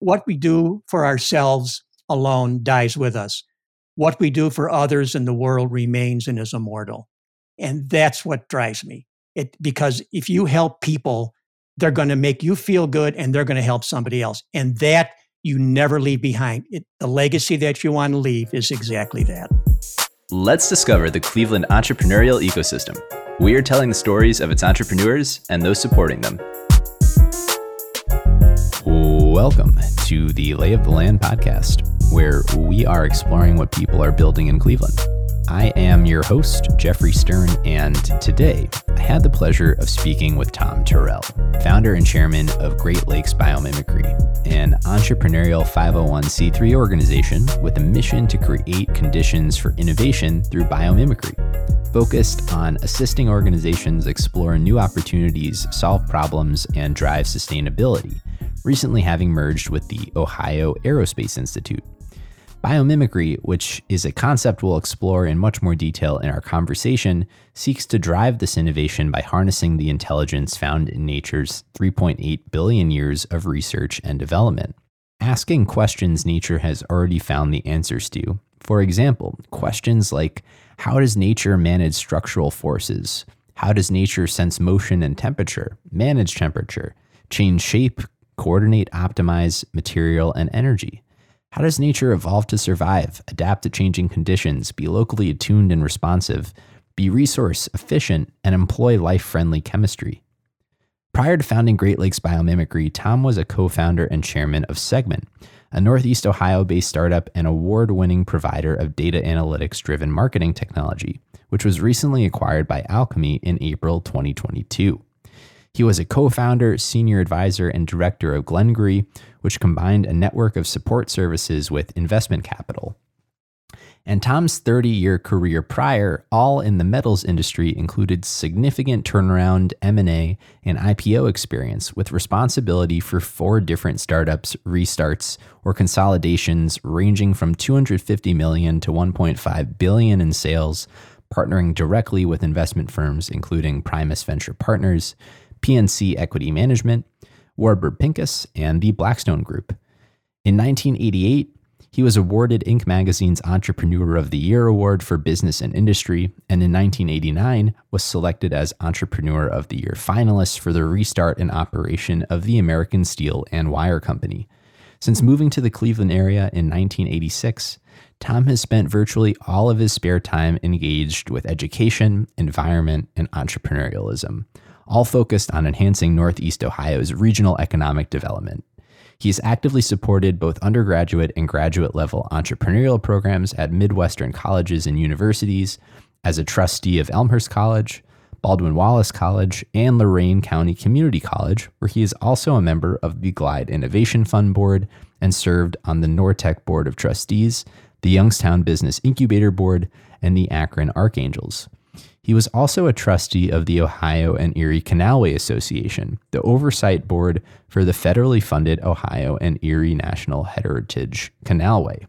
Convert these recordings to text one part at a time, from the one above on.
what we do for ourselves alone dies with us. What we do for others in the world remains and is immortal. And that's what drives me. It because if you help people, they're going to make you feel good and they're going to help somebody else. And that you never leave behind. It, the legacy that you want to leave is exactly that. Let's discover the Cleveland entrepreneurial ecosystem. We are telling the stories of its entrepreneurs and those supporting them. Welcome to the Lay of the Land podcast, where we are exploring what people are building in Cleveland. I am your host, Jeffrey Stern, and today I had the pleasure of speaking with Tom Terrell, founder and chairman of Great Lakes Biomimicry, an entrepreneurial 501c3 organization with a mission to create conditions for innovation through biomimicry, focused on assisting organizations explore new opportunities, solve problems, and drive sustainability recently having merged with the Ohio Aerospace Institute. Biomimicry, which is a concept we'll explore in much more detail in our conversation, seeks to drive this innovation by harnessing the intelligence found in nature's 3.8 billion years of research and development. Asking questions nature has already found the answers to. For example, questions like How does nature manage structural forces? How does nature sense motion and temperature, manage temperature, change shape, coordinate, optimize material and energy? How does nature evolve to survive, adapt to changing conditions, be locally attuned and responsive, be resource efficient, and employ life friendly chemistry? Prior to founding Great Lakes Biomimicry, Tom was a co founder and chairman of Segmint, a Northeast Ohio based startup and award winning provider of data analytics driven marketing technology, which was recently acquired by Alkami in April 2022. He was a co founder, senior advisor, and director of Glengarry, which combined a network of support services with investment capital. And Tom's 30 year career prior, all in the metals industry, included significant turnaround, M&A, and IPO experience with responsibility for four different startups, restarts, or consolidations ranging from 250 million to 1.5 billion in sales, partnering directly with investment firms including Primus Venture Partners, PNC Equity Management, Warburg Pincus, and the Blackstone Group. In 1988, he was awarded Inc. magazine's Entrepreneur of the Year award for business and industry, and in 1989 was selected as Entrepreneur of the Year finalist for the restart and operation of the American Steel and Wire Company. Since moving to the Cleveland area in 1986, Tom has spent virtually all of his spare time engaged with education, environment, and entrepreneurialism all focused on enhancing Northeast Ohio's regional economic development. He has actively supported both undergraduate and graduate level entrepreneurial programs at Midwestern colleges and universities, as a trustee of Elmhurst College, Baldwin Wallace College, and Lorain County Community College, where he is also a member of the Glide Innovation Fund Board and served on the NorTech Board of Trustees, the Youngstown Business Incubator Board, and the Akron Archangels. He was also a trustee of the Ohio and Erie Canalway Association, the oversight board for the federally funded Ohio and Erie National Heritage Canalway.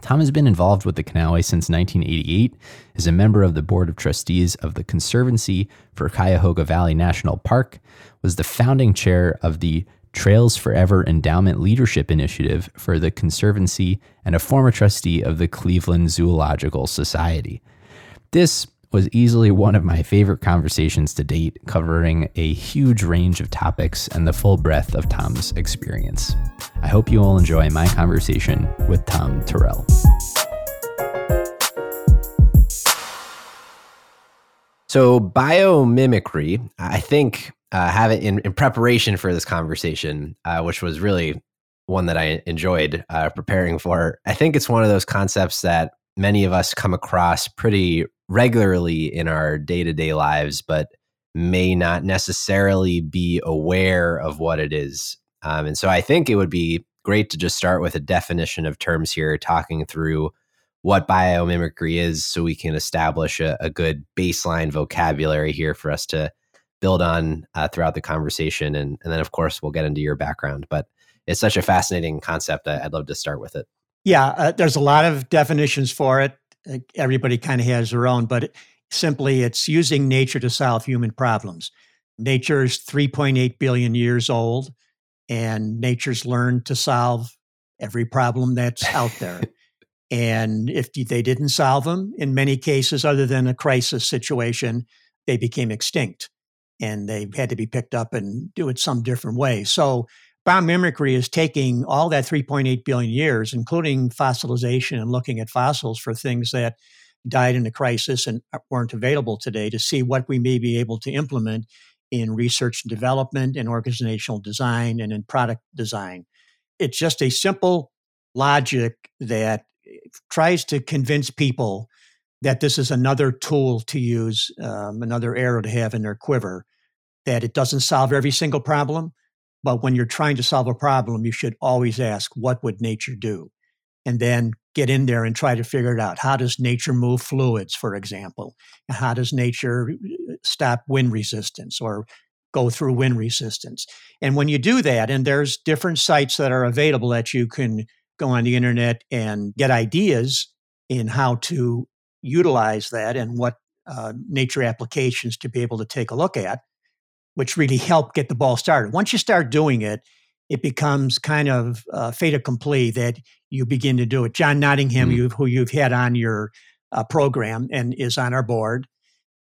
Tom has been involved with the Canalway since 1988, is a member of the Board of Trustees of the Conservancy for Cuyahoga Valley National Park, was the founding chair of the Trails Forever Endowment Leadership Initiative for the Conservancy, and a former trustee of the Cleveland Zoological Society. This was easily one of my favorite conversations to date, covering a huge range of topics and the full breadth of Tom's experience. I hope you all enjoy my conversation with Tom Terrell. So, biomimicry, I think, uh, have it in, in preparation for this conversation, uh, which was really one that I enjoyed uh, preparing for. I think it's one of those concepts that many of us come across pretty regularly in our day to day lives, but may not necessarily be aware of what it is. Um, and so I think it would be great to just start with a definition of terms here, talking through what biomimicry is so we can establish a, a good baseline vocabulary here for us to build on uh, throughout the conversation. And, and then, of course, we'll get into your background. But it's such a fascinating concept. I'd love to start with it. Yeah, uh, there's a lot of definitions for it. Uh, everybody kind of has their own, but it, simply it's using nature to solve human problems. Nature is 3.8 billion years old, and nature's learned to solve every problem that's out there. and if they didn't solve them, in many cases, other than a crisis situation, they became extinct and they had to be picked up and do it some different way. So biomimicry is taking all that 3.8 billion years, including fossilization and looking at fossils for things that died in a crisis and weren't available today to see what we may be able to implement in research and development, in organizational design, and in product design. It's just a simple logic that tries to convince people that this is another tool to use, um, another arrow to have in their quiver, that it doesn't solve every single problem. But when you're trying to solve a problem, you should always ask, what would nature do? And then get in there and try to figure it out. How does nature move fluids, for example? How does nature uh, stop wind resistance or go through wind resistance? And when you do that, and there's different sites that are available that you can go on the internet and get ideas in how to utilize that and what uh, nature applications to be able to take a look at, which really help get the ball started. Once you start doing it, it becomes kind of uh, fait accompli that you begin to do it. John Nottingham, mm. you, who you've had on your uh, program and is on our board,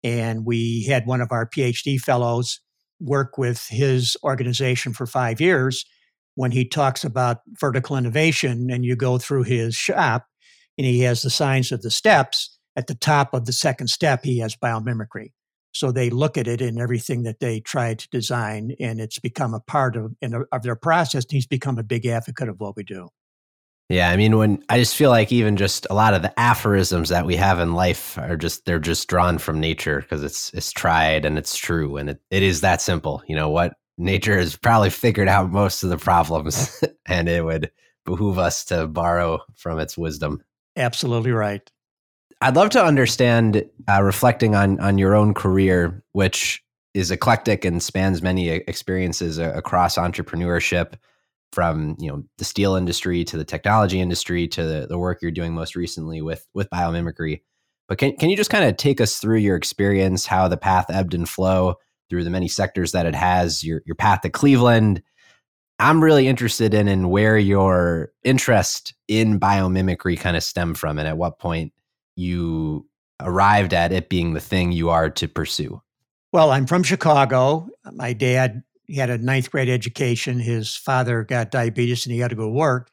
and we had one of our PhD fellows work with his organization for five years. When he talks about vertical innovation, and you go through his shop, and he has the signs of the steps, at the top of the second step, he has biomimicry. So they look at it in everything that they try to design, and it's become a part of, of their process. And he's become a big advocate of what we do. Yeah, I mean, when I just feel like even just a lot of the aphorisms that we have in life are just they're just drawn from nature because it's it's tried and it's true and it, it is that simple. You know what? Nature has probably figured out most of the problems, and it would behoove us to borrow from its wisdom. Absolutely right. I'd love to understand, uh, reflecting on on your own career, which is eclectic and spans many experiences across entrepreneurship, from you know the steel industry to the technology industry to the, the work you're doing most recently with with biomimicry. But can can you just kind of take us through your experience, how the path ebbed and flow through the many sectors that it has, your your path to Cleveland? I'm really interested in in where your interest in biomimicry kind of stemmed from, and at what point you arrived at it being the thing you are to pursue? Well, I'm from Chicago. My dad had a ninth grade education. His father got diabetes and he had to go work.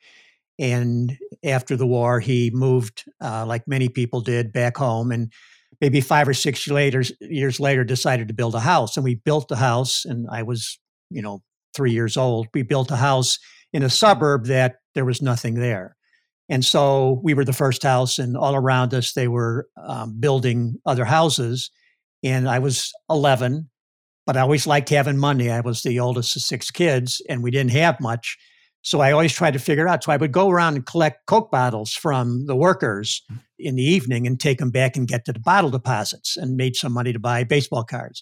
And after the war, he moved, uh, like many people did, back home. And maybe five or six later, years later, decided to build a house. And we built the house, and I was, you know, three years old. We built a house in a suburb that there was nothing there. And so we were the first house, and all around us, they were um, building other houses. And I was 11, but I always liked having money. I was the oldest of six kids, and we didn't have much. So I always tried to figure out. So I would go around and collect Coke bottles from the workers mm. in the evening and take them back and get to the bottle deposits and made some money to buy baseball cards.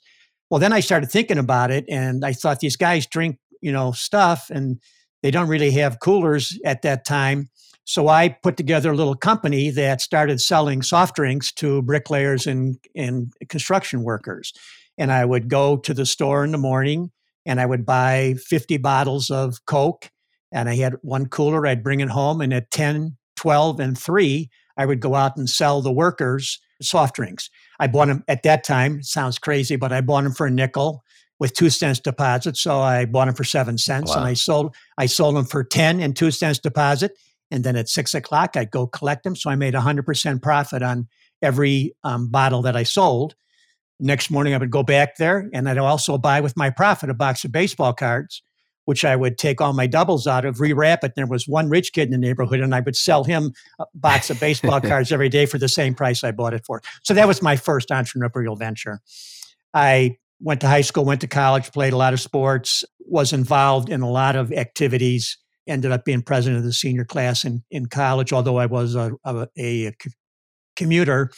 Well, then I started thinking about it, and I thought these guys drink, you know, stuff, and they don't really have coolers at that time. So I put together a little company that started selling soft drinks to bricklayers and, and construction workers. And I would go to the store in the morning and I would buy 50 bottles of Coke. And I had one cooler, I'd bring it home. And at 10, 12, and 3, I would go out and sell the workers soft drinks. I bought them at that time, sounds crazy, but I bought them for a nickel with two cents deposit. So I bought them for seven cents wow. and I sold I sold them for 10 and two cents deposit. And then at six o'clock, I'd go collect them. So I made 100% profit on every um, bottle that I sold. Next morning, I would go back there and I'd also buy with my profit a box of baseball cards, which I would take all my doubles out of, rewrap it. There was one rich kid in the neighborhood, and I would sell him a box of baseball cards every day for the same price I bought it for. So that was my first entrepreneurial venture. I went to high school, went to college, played a lot of sports, was involved in a lot of activities ended up being president of the senior class in, in college, although I was a, a, a commuter.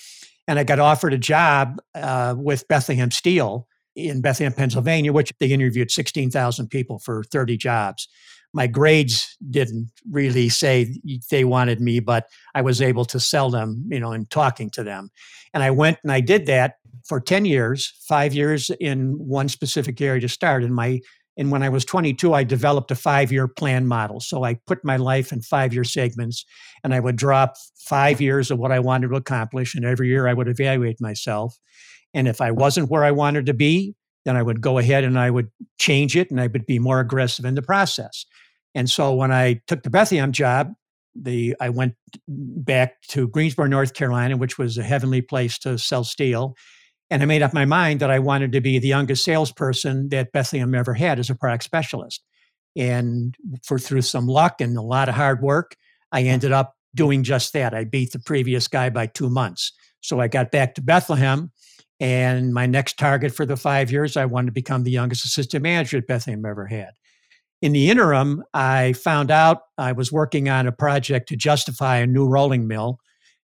And I got offered a job uh, with Bethlehem Steel in Bethlehem, Pennsylvania, which they interviewed 16,000 people for 30 jobs. My grades didn't really say they wanted me, but I was able to sell them, you know, in talking to them. And I went and I did that for 10 years, five years in one specific area to start. And my And when I was 22, I developed a five year plan model. So I put my life in five year segments and I would drop five years of what I wanted to accomplish. And every year I would evaluate myself. And if I wasn't where I wanted to be, then I would go ahead and I would change it and I would be more aggressive in the process. And so when I took the Bethlehem job, the I went back to Greensboro, North Carolina, which was a heavenly place to sell steel. And I made up my mind that I wanted to be the youngest salesperson that Bethlehem ever had as a product specialist. And for through some luck and a lot of hard work, I ended up doing just that. I beat the previous guy by two months. So I got back to Bethlehem. And my next target for the five years, I wanted to become the youngest assistant manager that Bethlehem ever had. In the interim, I found out I was working on a project to justify a new rolling mill.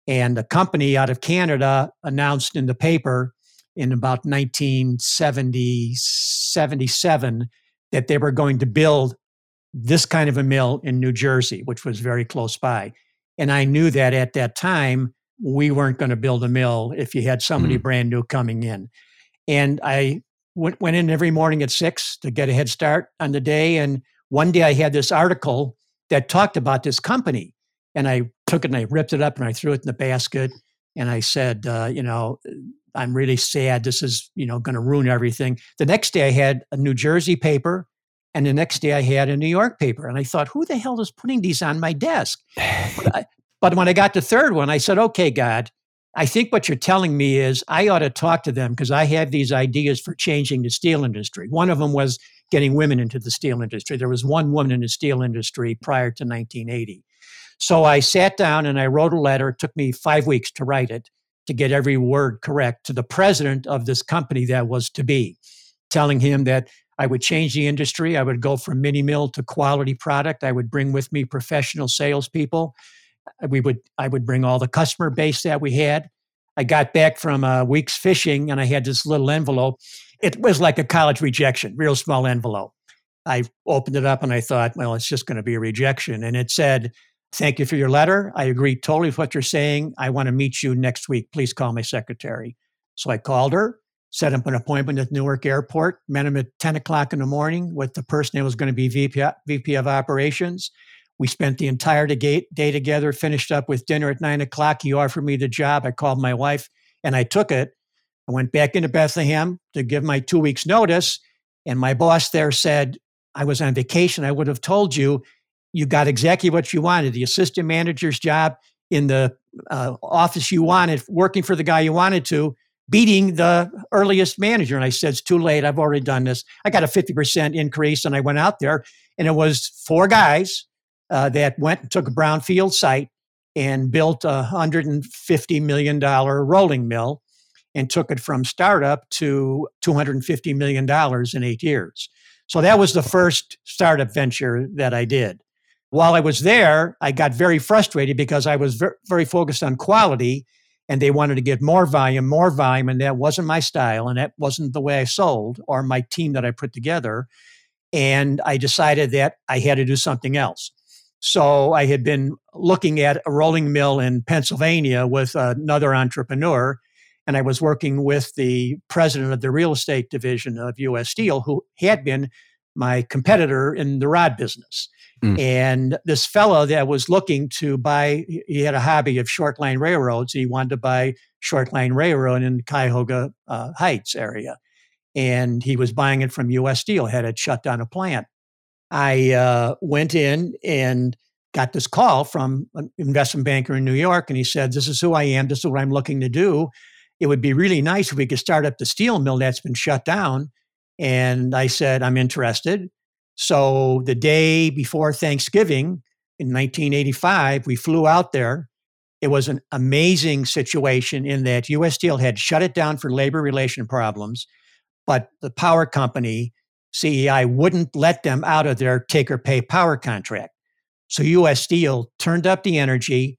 And a company out of Canada announced in the paper in about 1970, 77 that they were going to build this kind of a mill in New Jersey, which was very close by. And I knew that at that time, we weren't going to build a mill if you had somebody mm. brand new coming in. And I went, went in every morning at six to get a head start on the day. And one day I had this article that talked about this company. And I took it and I ripped it up and I threw it in the basket. And I said, uh, you know, I'm really sad. This is, you know, going to ruin everything. The next day I had a New Jersey paper. And the next day I had a New York paper. And I thought, who the hell is putting these on my desk? but, I, but when I got the third one, I said, okay, God, I think what you're telling me is I ought to talk to them because I have these ideas for changing the steel industry. One of them was getting women into the steel industry. There was one woman in the steel industry prior to 1980. So I sat down and I wrote a letter. It took me five weeks to write it to get every word correct to the president of this company that was to be, telling him that I would change the industry. I would go from mini mill to quality product. I would bring with me professional salespeople uh, we would I would bring all the customer base that we had. I got back from a week's fishing and I had this little envelope. It was like a college rejection, real small envelope. I opened it up and I thought, well, it's just going to be a rejection. And it said, Thank you for your letter. I agree totally with what you're saying. I want to meet you next week. Please call my secretary. So I called her, set up an appointment at Newark Airport, met him at 10 o'clock in the morning with the person that was going to be VP, VP of operations. We spent the entire day, together, finished up with dinner at nine o'clock. He offered me the job. I called my wife and I took it. I went back into Bethlehem to give my two weeks' notice. And my boss there said, I was on vacation. I would have told you, you got exactly what you wanted the assistant manager's job in the uh, office you wanted, working for the guy you wanted to, beating the earliest manager. And I said, It's too late. I've already done this. I got a 50% increase. And I went out there, and it was four guys uh, that went and took a brownfield site and built a $150 million rolling mill and took it from startup to $250 million in eight years. So that was the first startup venture that I did. While I was there, I got very frustrated because I was very, very focused on quality and they wanted to get more volume, more volume, and that wasn't my style and that wasn't the way I sold or my team that I put together. And I decided that I had to do something else. So I had been looking at a rolling mill in Pennsylvania with another entrepreneur, and I was working with the president of the real estate division of U.S. Steel, who had been my competitor in the rod business. Mm. And this fellow that was looking to buy, he had a hobby of short line railroads. He wanted to buy short line railroad in the Cuyahoga uh, Heights area. And he was buying it from US Steel, had it shut down a plant. I uh, went in and got this call from an investment banker in New York, and he said, This is who I am. This is what I'm looking to do. It would be really nice if we could start up the steel mill that's been shut down. And I said, I'm interested. So the day before Thanksgiving in 1985, we flew out there. It was an amazing situation in that US Steel had shut it down for labor relation problems, but the power company CEI wouldn't let them out of their take or pay power contract. So US Steel turned up the energy,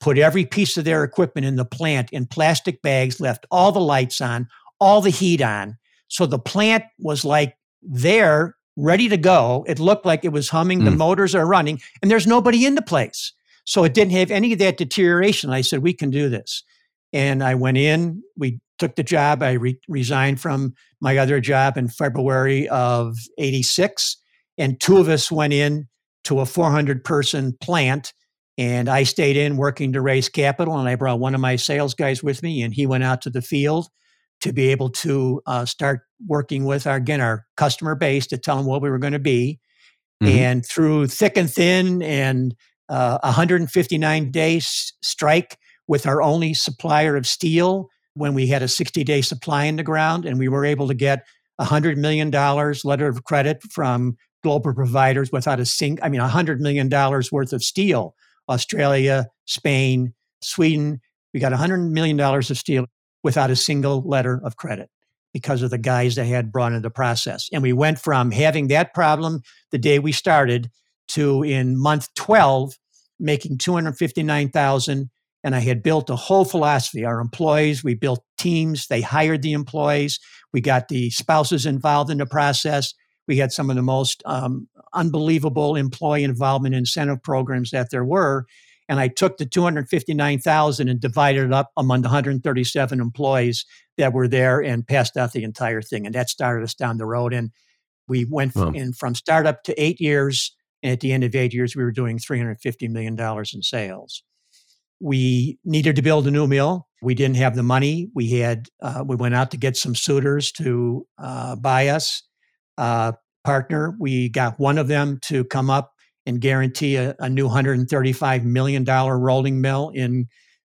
put every piece of their equipment in the plant in plastic bags, left all the lights on, all the heat on. So the plant was like there, ready to go. It looked like it was humming, mm. the motors are running, and there's nobody in the place. So it didn't have any of that deterioration. I said, we can do this. And I went in, we took the job. I re- resigned from my other job in February of 86. And two of us went in to a 400 person plant. And I stayed in working to raise capital. And I brought one of my sales guys with me, and he went out to the field to be able to uh, start working with our, again, our customer base to tell them what we were going to be. Mm-hmm. And through thick and thin and uh, 159 days strike with our only supplier of steel when we had a 60 day supply in the ground and we were able to get $100 million letter of credit from global providers without a single, I mean, $100 million worth of steel. Australia, Spain, Sweden, we got $100 million of steel without a single letter of credit because of the guys they had brought into the process. And we went from having that problem the day we started to in month 12 making 259,000 and I had built a whole philosophy. Our employees, we built teams, they hired the employees, we got the spouses involved in the process. We had some of the most um, unbelievable employee involvement incentive programs that there were. And I took the 259,000 and divided it up among the 137 employees that were there and passed out the entire thing. And that started us down the road. And we went wow. in from startup to eight years. And at the end of eight years, we were doing $350 million in sales. We needed to build a new mill. We didn't have the money. We had uh, we went out to get some suitors to uh, buy us uh, partner. We got one of them to come up and guarantee a, a new 135 million dollar rolling mill in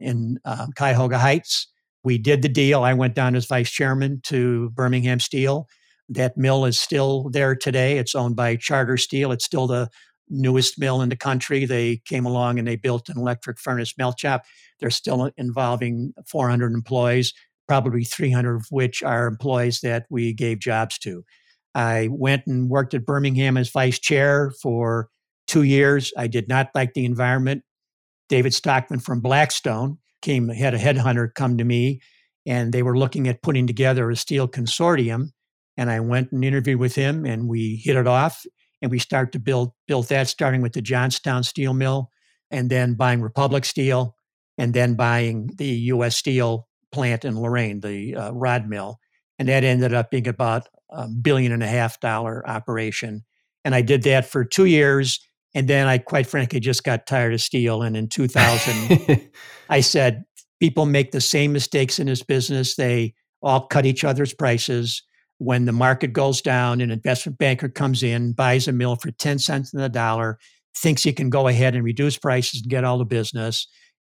in uh, Cuyahoga Heights. We did the deal. I went down as vice chairman to Birmingham Steel. That mill is still there today. It's owned by Charter Steel. It's still the newest mill in the country. They came along and they built an electric furnace melt shop. They're still involving 400 employees, probably 300 of which are employees that we gave jobs to. I went and worked at Birmingham as vice chair for two years. I did not like the environment. David Stockman from Blackstone came, had a headhunter come to me, and they were looking at putting together a steel consortium. And I went and interviewed with him, and we hit it off and we start to build build that starting with the Johnstown steel mill and then buying Republic Steel and then buying the US Steel plant in Lorain, the uh, rod mill. And that ended up being about a billion and a half dollar operation. And I did that for two years. And then I, quite frankly, just got tired of steel. And in 2000, I said, people make the same mistakes in this business. They all cut each other's prices when the market goes down, an investment banker comes in, buys a mill for 10 cents on the dollar, thinks he can go ahead and reduce prices and get all the business.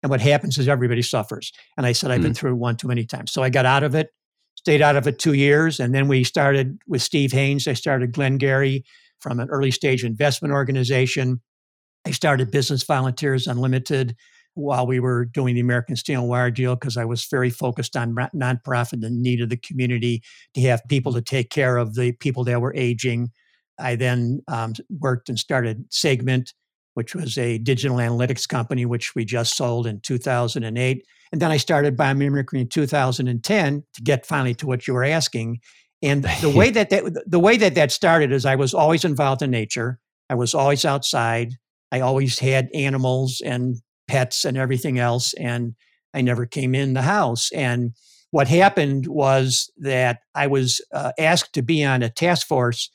And what happens is everybody suffers. And I said, I've mm. been through one too many times. So I got out of it, stayed out of it two years. And then we started with Steve Haynes. I started Glengarry from an early stage investment organization. I started Business Volunteers Unlimited while we were doing the American Steel and Wire deal because I was very focused on nonprofit, and the need of the community to have people to take care of the people that were aging. I then um, worked and started Segmint, which was a digital analytics company, which we just sold in 2008. And then I started Biomimicry in 2010 to get finally to what you were asking. And the way that, that the way that that started is I was always involved in nature. I was always outside. I always had animals and pets and everything else. And I never came in the house. And what happened was that I was uh, asked to be on a task force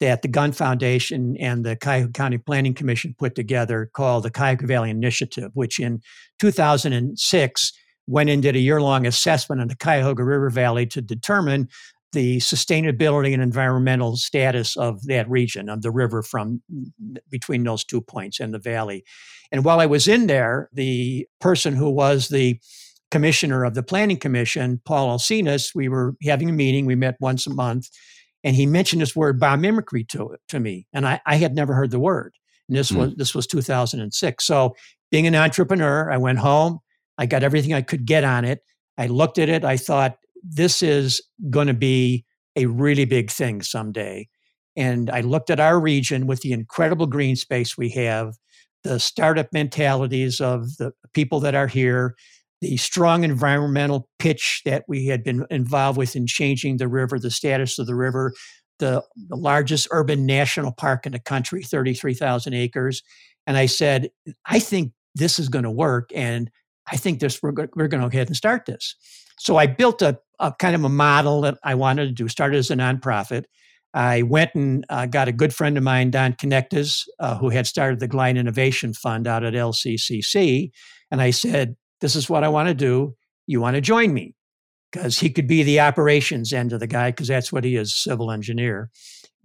that the Gund Foundation and the Cuyahoga County Planning Commission put together called the Cuyahoga Valley Initiative, which in 2006 went and did a year long assessment on the Cuyahoga River Valley to determine the sustainability and environmental status of that region of the river from between those two points and the valley. And while I was in there, the person who was the commissioner of the planning commission, Paul Alsenas, we were having a meeting. We met once a month, and he mentioned this word biomimicry to to me, and I, I had never heard the word. And this mm. was this was 2006. So, being an entrepreneur, I went home. I got everything I could get on it. I looked at it. I thought, this is going to be a really big thing someday. And I looked at our region with the incredible green space we have, the startup mentalities of the people that are here, the strong environmental pitch that we had been involved with in changing the river, the status of the river, the, the largest urban national park in the country, 33,000 acres. And I said, I think this is going to work. And I think this we're, we're going to go ahead and start this. So I built a, a kind of a model that I wanted to do. Started as a nonprofit. I went and uh, got a good friend of mine, Don Connectas, uh, who had started the Glide Innovation Fund out at LCCC, and I said, "This is what I want to do. You want to join me?" Because he could be the operations end of the guy, because that's what he is, civil engineer.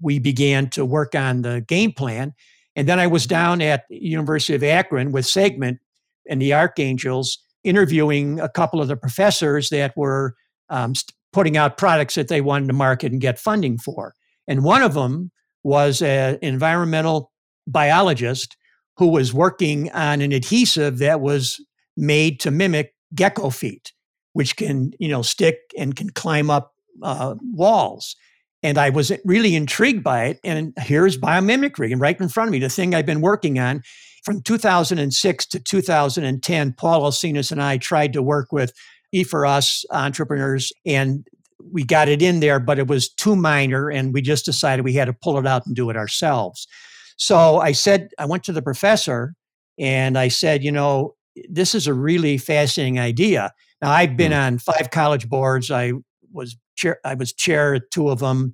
We began to work on the game plan, and then I was down at University of Akron with Segmint and the Archangels interviewing a couple of the professors that were um, putting out products that they wanted to market and get funding for. And one of them was an environmental biologist who was working on an adhesive that was made to mimic gecko feet, which can, you know, stick and can climb up uh, walls. And I was really intrigued by it. And here's biomimicry, and right in front of me, the thing I've been working on from 2006 to 2010. Paul Alsenas and I tried to work with E for Us entrepreneurs, and we got it in there, but it was too minor, and we just decided we had to pull it out and do it ourselves. So I said, I went to the professor and I said, you know, this is a really fascinating idea. Now I've been mm-hmm. on five college boards. I was chair. I was chair at two of them.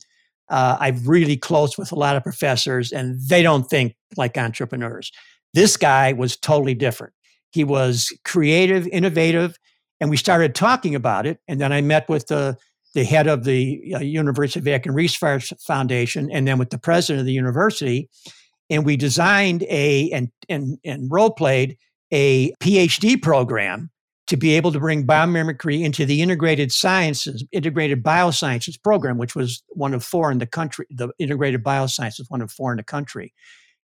Uh, I'm really close with a lot of professors, and they don't think like entrepreneurs. This guy was totally different. He was creative, innovative, and we started talking about it. And then I met with the the head of the uh, University of Akron Research Foundation, and then with the president of the university, and we designed a and and, and role played a PhD program to be able to bring biomimicry into the integrated sciences, integrated biosciences program, which was one of four in the country. The integrated biosciences one of four in the country.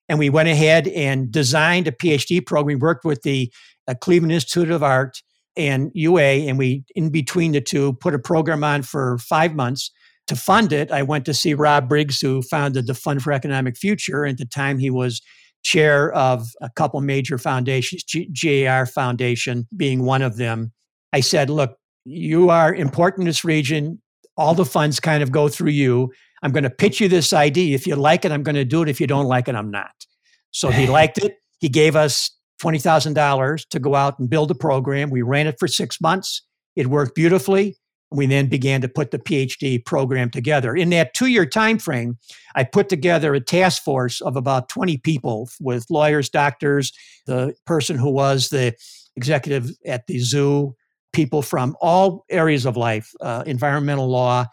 And we went ahead and designed a PhD program. We worked with the uh, Cleveland Institute of Art and UA, and we, in between the two, put a program on for five months. To fund it, I went to see Rob Briggs, who founded the Fund for Economic Future. At the time, he was chair of a couple major foundations, GAR Foundation being one of them. I said, Look, you are important in this region. All the funds kind of go through you. I'm going to pitch you this idea. If you like it, I'm going to do it. If you don't like it, I'm not. So he liked it. He gave us $20,000 to go out and build a program. We ran it for six months. It worked beautifully. We then began to put the PhD program together. In that two-year time frame, I put together a task force of about 20 people with lawyers, doctors, the person who was the executive at the zoo, people from all areas of life, uh, environmental law,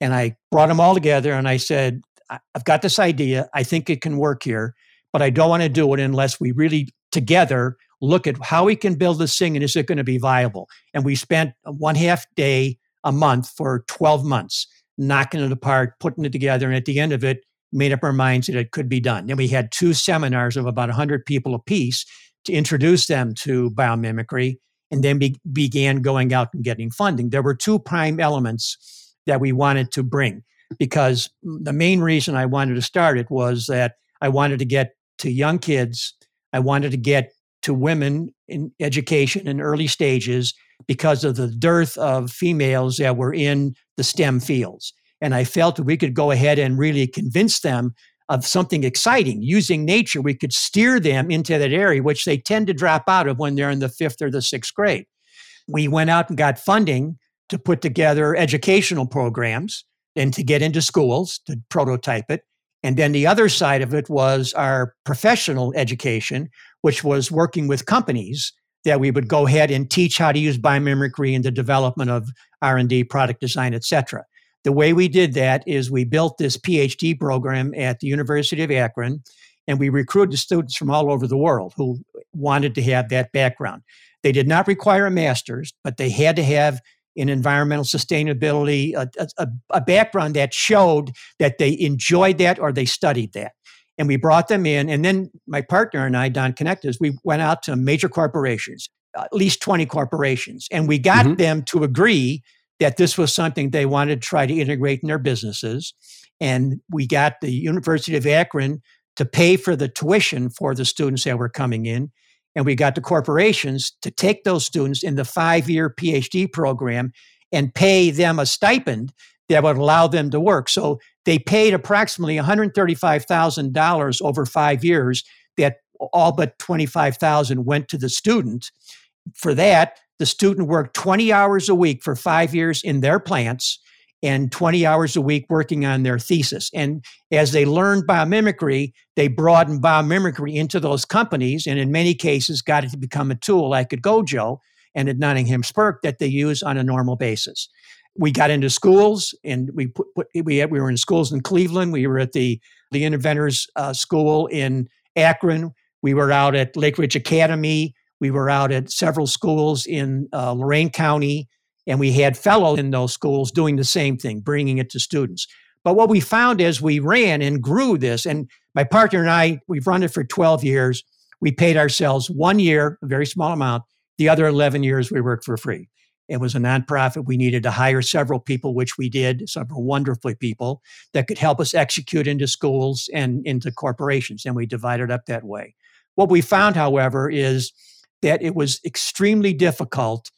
and I brought them all together and I said, I've got this idea. I think it can work here, but I don't want to do it unless we really together look at how we can build this thing and is it going to be viable. And we spent one half day a month for 12 months, knocking it apart, putting it together. And at the end of it, made up our minds that it could be done. Then we had two seminars of about 100 people apiece to introduce them to biomimicry and then be, began going out and getting funding. There were two prime elements that we wanted to bring because the main reason I wanted to start it was that I wanted to get to young kids, I wanted to get to women in education in early stages because of the dearth of females that were in the STEM fields. And I felt that we could go ahead and really convince them of something exciting. Using nature, we could steer them into that area, which they tend to drop out of when they're in the fifth or the sixth grade. We went out and got funding to put together educational programs and to get into schools to prototype it. And then the other side of it was our professional education, which was working with companies that we would go ahead and teach how to use biomimicry in the development of R&D, product design, etc. The way we did that is we built this PhD program at the University of Akron, and we recruited students from all over the world who wanted to have that background. They did not require a master's, but they had to have in environmental sustainability, a, a, a, background that showed that they enjoyed that or they studied that. And we brought them in. And then my partner and I, Don Connectas, we went out to major corporations, at least 20 corporations, and we got mm-hmm. them to agree that this was something they wanted to try to integrate in their businesses. And we got the University of Akron to pay for the tuition for the students that were coming in. And we got the corporations to take those students in the five year PhD program and pay them a stipend that would allow them to work. So they paid approximately $135,000 over five years that all but 25,000 went to the student. for that, the student worked 20 hours a week for five years in their plants and 20 hours a week working on their thesis. And as they learned biomimicry, they broadened biomimicry into those companies and in many cases got it to become a tool like at Gojo and at Nottingham Spirk that they use on a normal basis. We got into schools and we put, put we, had, we were in schools in Cleveland. We were at the, the Inventors uh, School in Akron. We were out at Lake Ridge Academy. We were out at several schools in uh, Lorain County and we had fellows in those schools doing the same thing, bringing it to students. But what we found as we ran and grew this, and my partner and I, we've run it for 12 years. We paid ourselves one year, a very small amount. The other 11 years, we worked for free. It was a nonprofit. We needed to hire several people, which we did, several wonderfully people that could help us execute into schools and into corporations. And we divided up that way. What we found, however, is that it was extremely difficult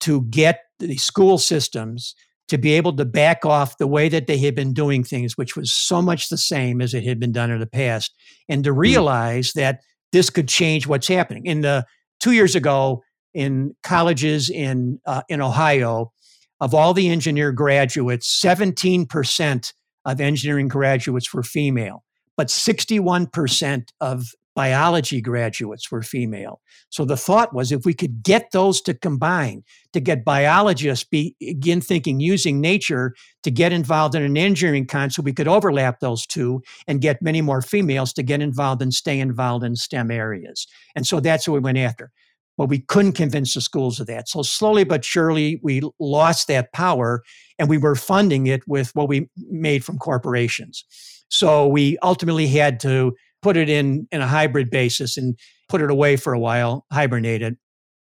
to get the school systems to be able to back off the way that they had been doing things, which was so much the same as it had been done in the past, and to hmm. realize mm. that this could change what's happening. In the two years ago, in colleges in uh, in Ohio, of all the engineer graduates, 17% of engineering graduates were female, but 61% of biology graduates were female. So the thought was if we could get those to combine, to get biologists begin thinking using nature to get involved in an engineering concept, we could overlap those two and get many more females to get involved and stay involved in STEM areas. And so that's what we went after. But we couldn't convince the schools of that. So slowly but surely, we lost that power and we were funding it with what we made from corporations. So we ultimately had to put it in in a hybrid basis and put it away for a while, hibernate it,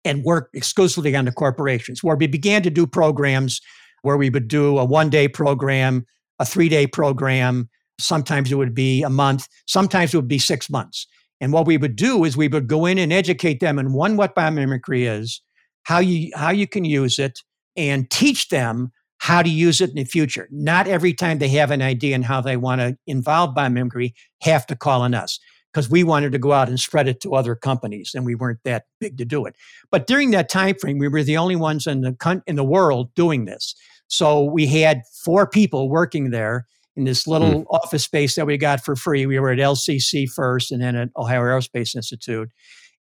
and work exclusively on the corporations. Where we began to do programs where we would do a one day program, a three day program. Sometimes it would be a month. Sometimes it would be six months. And what we would do is we would go in and educate them in one what biomimicry is, how you how you can use it, and teach them how to use it in the future. Not every time they have an idea and how they want to involve biomimicry have to call on us because we wanted to go out and spread it to other companies and we weren't that big to do it. But during that time frame, we were the only ones in the in the world doing this. So we had four people working there in this little mm. office space that we got for free. We were at LCC first and then at Ohio Aerospace Institute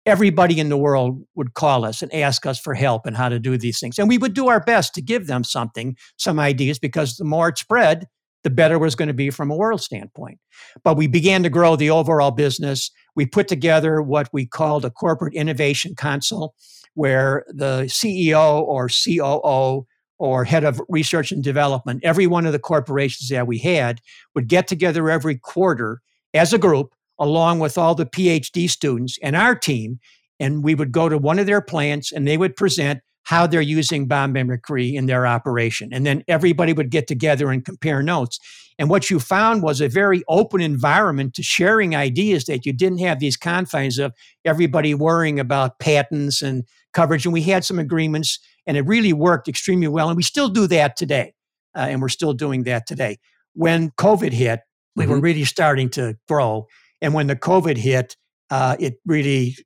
everybody in the world would call us and ask us for help and how to do these things. And we would do our best to give them something, some ideas, because the more it spread, the better it was going to be from a world standpoint. But we began to grow the overall business. We put together what we called a corporate innovation council, where the CEO or COO or head of research and development, every one of the corporations that we had would get together every quarter as a group along with all the PhD students and our team. And we would go to one of their plants and they would present how they're using biomimicry in their operation. And then everybody would get together and compare notes. And what you found was a very open environment to sharing ideas that you didn't have these confines of everybody worrying about patents and coverage. And we had some agreements, and it really worked extremely well. And we still do that today. Uh, and we're still doing that today. When COVID hit, we mm-hmm. were really starting to grow. And when the COVID hit, uh, it really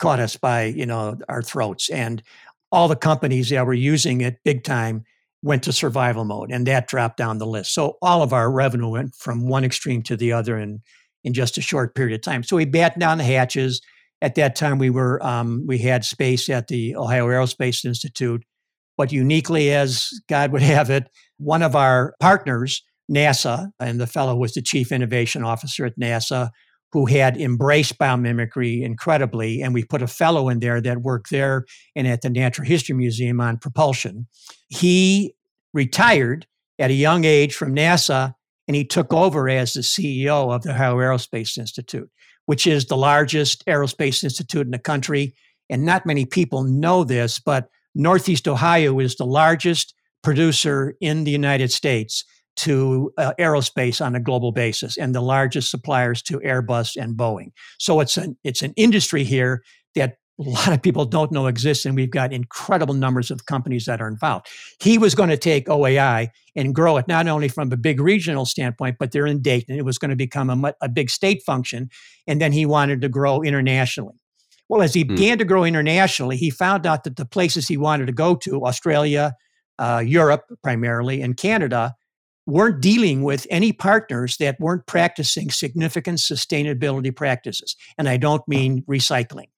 caught us by you know our throats, and all the companies that were using it big time went to survival mode, and that dropped down the list. So all of our revenue went from one extreme to the other in in just a short period of time. So we batten down the hatches. At that time, we were um, we had space at the Ohio Aerospace Institute, but uniquely as God would have it, one of our partners NASA, and the fellow was the chief innovation officer at NASA who had embraced biomimicry incredibly. And we put a fellow in there that worked there and at the Natural History Museum on propulsion. He retired at a young age from NASA and he took over as the CEO of the Ohio Aerospace Institute, which is the largest aerospace institute in the country. And not many people know this, but Northeast Ohio is the largest producer in the United States to uh, aerospace on a global basis and the largest suppliers to Airbus and Boeing. So it's an it's an industry here that a lot of people don't know exists, and we've got incredible numbers of companies that are involved. He was going to take OAI and grow it not only from a big regional standpoint, but they're in Dayton. It was going to become a, a big state function, and then he wanted to grow internationally. Well, as he mm. began to grow internationally, he found out that the places he wanted to go to, Australia, uh, Europe primarily, and Canada, weren't dealing with any partners that weren't practicing significant sustainability practices. And I don't mean recycling.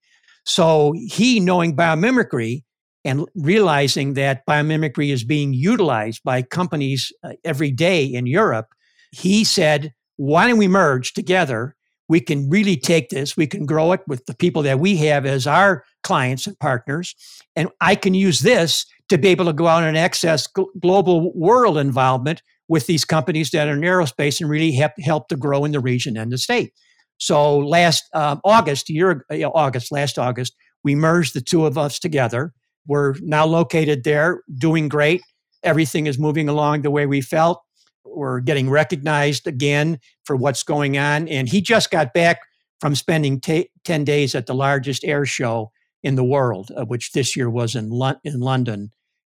So he, knowing biomimicry and realizing that biomimicry is being utilized by companies uh, every day in Europe, he said, why don't we merge together? We can really take this, we can grow it with the people that we have as our clients and partners. And I can use this to be able to go out and access global world involvement with these companies that are in aerospace and really help, help to grow in the region and the state. So last um, August, year uh, August, last August, we merged the two of us together. We're now located there, doing great. Everything is moving along the way we felt. We're getting recognized again for what's going on. And he just got back from spending t- 10 days at the largest air show in the world, uh, which this year was in, Lo- in London.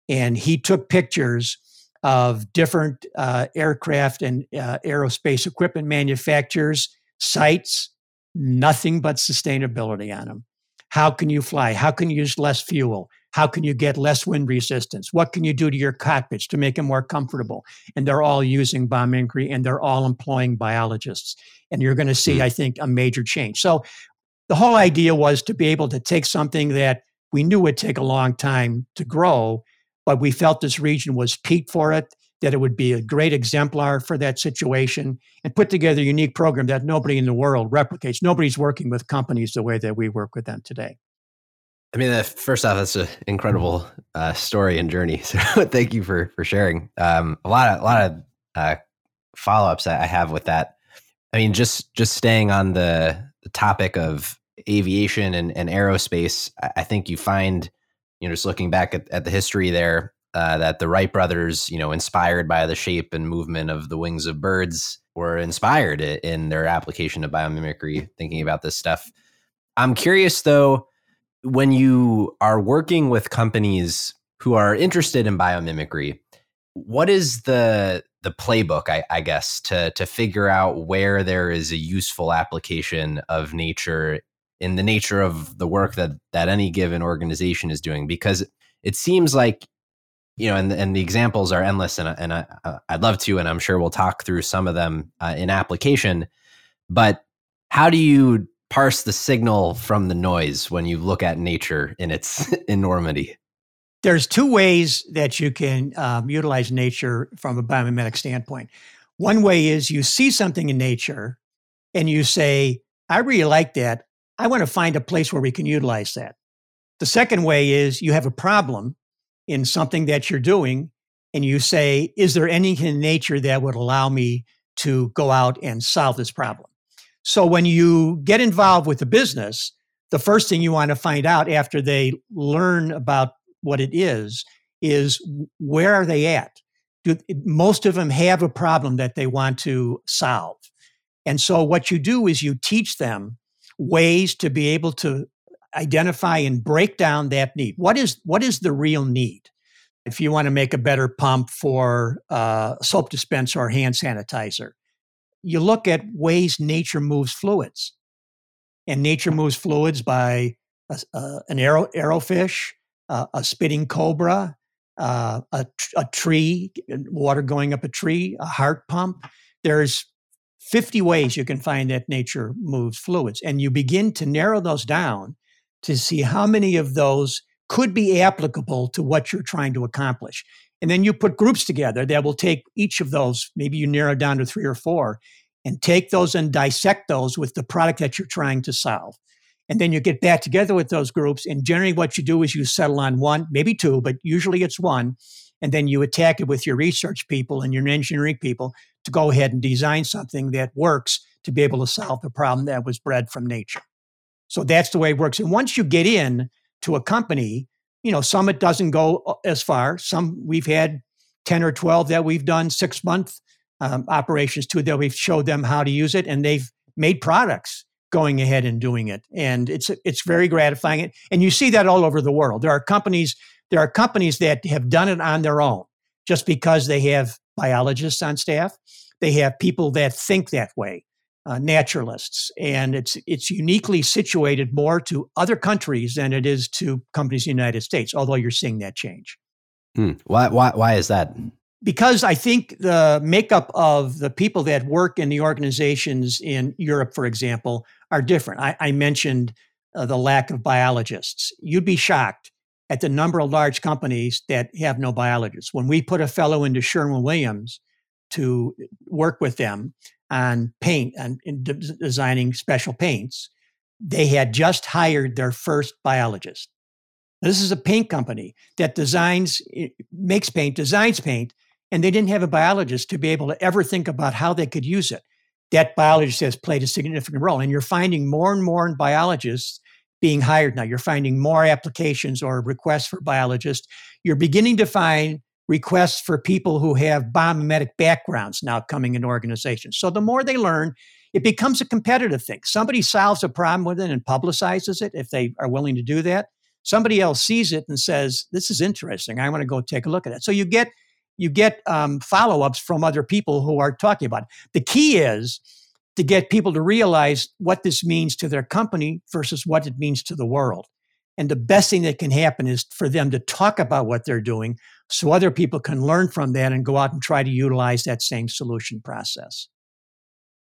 And he took pictures of different uh, aircraft and uh, aerospace equipment manufacturers, sites, nothing but sustainability on them. How can you fly? How can you use less fuel? How can you get less wind resistance? What can you do to your cockpits to make them more comfortable? And they're all using biomimicry and they're all employing biologists. And you're going to see, mm. I think, a major change. So the whole idea was to be able to take something that we knew would take a long time to grow but we felt this region was peak for it, that it would be a great exemplar for that situation, and put together a unique program that nobody in the world replicates. Nobody's working with companies the way that we work with them today. I mean, first off, that's an incredible uh, story and journey. So thank you for for sharing. Um, a lot of a lot of uh, follow ups I have with that. I mean, just just staying on the, the topic of aviation and, and aerospace, I think you find you know, just looking back at, at the history there, uh, that the Wright brothers, you know, inspired by the shape and movement of the wings of birds, were inspired in their application of biomimicry, thinking about this stuff. I'm curious though, when you are working with companies who are interested in biomimicry, what is the the playbook, I, I guess, to to figure out where there is a useful application of nature in the nature of the work that that any given organization is doing because it seems like you know and and the examples are endless and and I, I'd love to and I'm sure we'll talk through some of them uh, in application but how do you parse the signal from the noise when you look at nature in its enormity? There's two ways that you can um, utilize nature from a biomimetic standpoint. One way is you see something in nature and you say i really like that I want to find a place where we can utilize that. The second way is you have a problem in something that you're doing, and you say, Is there anything in nature that would allow me to go out and solve this problem? So when you get involved with the business, the first thing you want to find out after they learn about what it is is where are they at? Do, most of them have a problem that they want to solve. And so what you do is you teach them ways to be able to identify and break down that need. What is what is the real need? If you want to make a better pump for uh, soap dispenser or hand sanitizer, you look at ways nature moves fluids, and nature moves fluids by a, uh, an arrow arrowfish, uh, a spitting cobra, uh, a, a tree, water going up a tree, a heart pump. There's 50 ways you can find that nature moves fluids. And you begin to narrow those down to see how many of those could be applicable to what you're trying to accomplish. And then you put groups together that will take each of those, maybe you narrow down to three or four, and take those and dissect those with the product that you're trying to solve. And then you get back together with those groups. And generally, what you do is you settle on one, maybe two, but usually it's one. And then you attack it with your research people and your engineering people to go ahead and design something that works to be able to solve the problem that was bred from nature. So that's the way it works. And once you get in to a company, you know, some it doesn't go uh, as far. Some we've had 10 or 12 that we've done six month um, operations to that we've showed them how to use it and they've made products going ahead and doing it. And it's, it's very gratifying. And you see that all over the world. There are companies, there are companies that have done it on their own just because they have biologists on staff. They have people that think that way. uh, naturalists, and it's it's uniquely situated more to other countries than it is to companies in the United States. Although you're seeing that change. Hmm. Why why why is that? Because I think the makeup of the people that work in the organizations in Europe, for example, are different. I, I mentioned uh, the lack of biologists. You'd be shocked at the number of large companies that have no biologists. When we put a fellow into Sherwin Williams to work with them on paint and designing special paints, they had just hired their first biologist. This is a paint company that designs, makes paint, designs paint, and they didn't have a biologist to be able to ever think about how they could use it. That biologist has played a significant role. And you're finding more and more biologists being hired now. You're finding more applications or requests for biologists. You're beginning to find requests for people who have biomimetic backgrounds now coming in organizations. So the more they learn, it becomes a competitive thing. Somebody solves a problem with it and publicizes it if they are willing to do that. Somebody else sees it and says, "This is interesting. I want to go take a look at it." So you get you get um, follow ups from other people who are talking about it. The key is to get people to realize what this means to their company versus what it means to the world. And the best thing that can happen is for them to talk about what they're doing so other people can learn from that and go out and try to utilize that same solution process.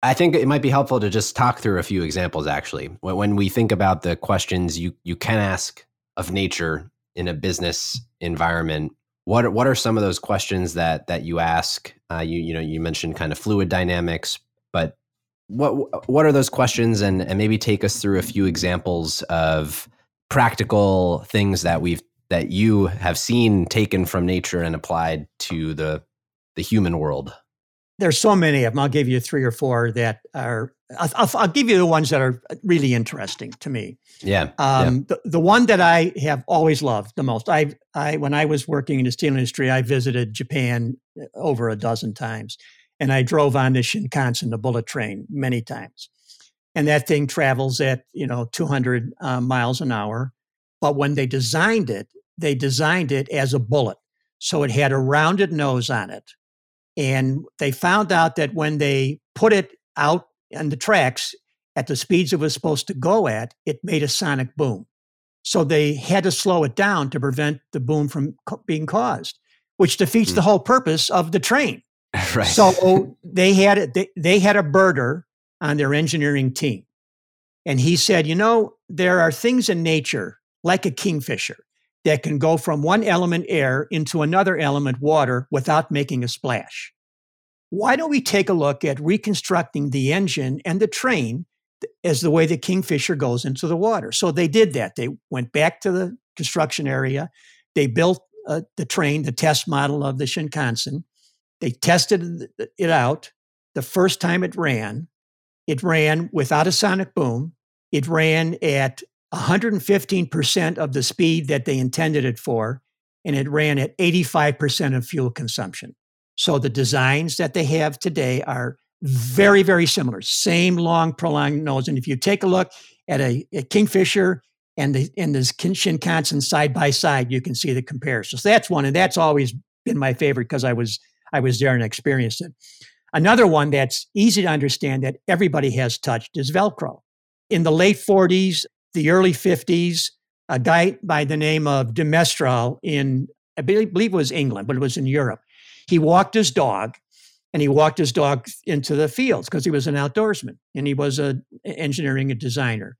I think it might be helpful to just talk through a few examples actually. When we think about the questions you you can ask of nature in a business environment, what are, what are some of those questions that that you ask? Uh, you you know you mentioned kind of fluid dynamics, but what what are those questions? And and maybe take us through a few examples of practical things that we've that you have seen taken from nature and applied to the the human world. There's so many of them i'll give you three or four that are i'll, I'll give you the ones that are really interesting to me. Yeah, um, yeah. The, the one that i have always loved the most i i when i was working in the steel industry i visited japan over a dozen times and I drove on the Shinkansen, the bullet train, many times. And that thing travels at you know 200 uh, miles an hour. But when they designed it, they designed it as a bullet, so it had a rounded nose on it. And they found out that when they put it out on the tracks at the speeds it was supposed to go at, it made a sonic boom. So they had to slow it down to prevent the boom from being caused, which defeats mm. the whole purpose of the train. right. So they had they, they had a birder on their engineering team. And he said, you know, there are things in nature like a kingfisher that can go from one element air into another element water without making a splash. Why don't we take a look at reconstructing the engine and the train as the way the kingfisher goes into the water? So they did that. They went back to the construction area. They built uh, the train, the test model of the Shinkansen. They tested it out. The first time it ran, it ran without a sonic boom. It ran at 115% of the speed that they intended it for, and it ran at 85% of fuel consumption. So the designs that they have today are very, very similar. Same long, prolonged nose. And if you take a look at a, a Kingfisher and the and the Shinkansen side by side, you can see the comparison. So that's one, and that's always been my favorite because I was I was there and experienced it. Another one that's easy to understand that everybody has touched is Velcro. In the late 40s, the early 50s, a guy by the name of de Mestral in, I believe it was England, but it was in Europe. He walked his dog and he walked his dog into the fields because he was an outdoorsman and he was a engineering and designer.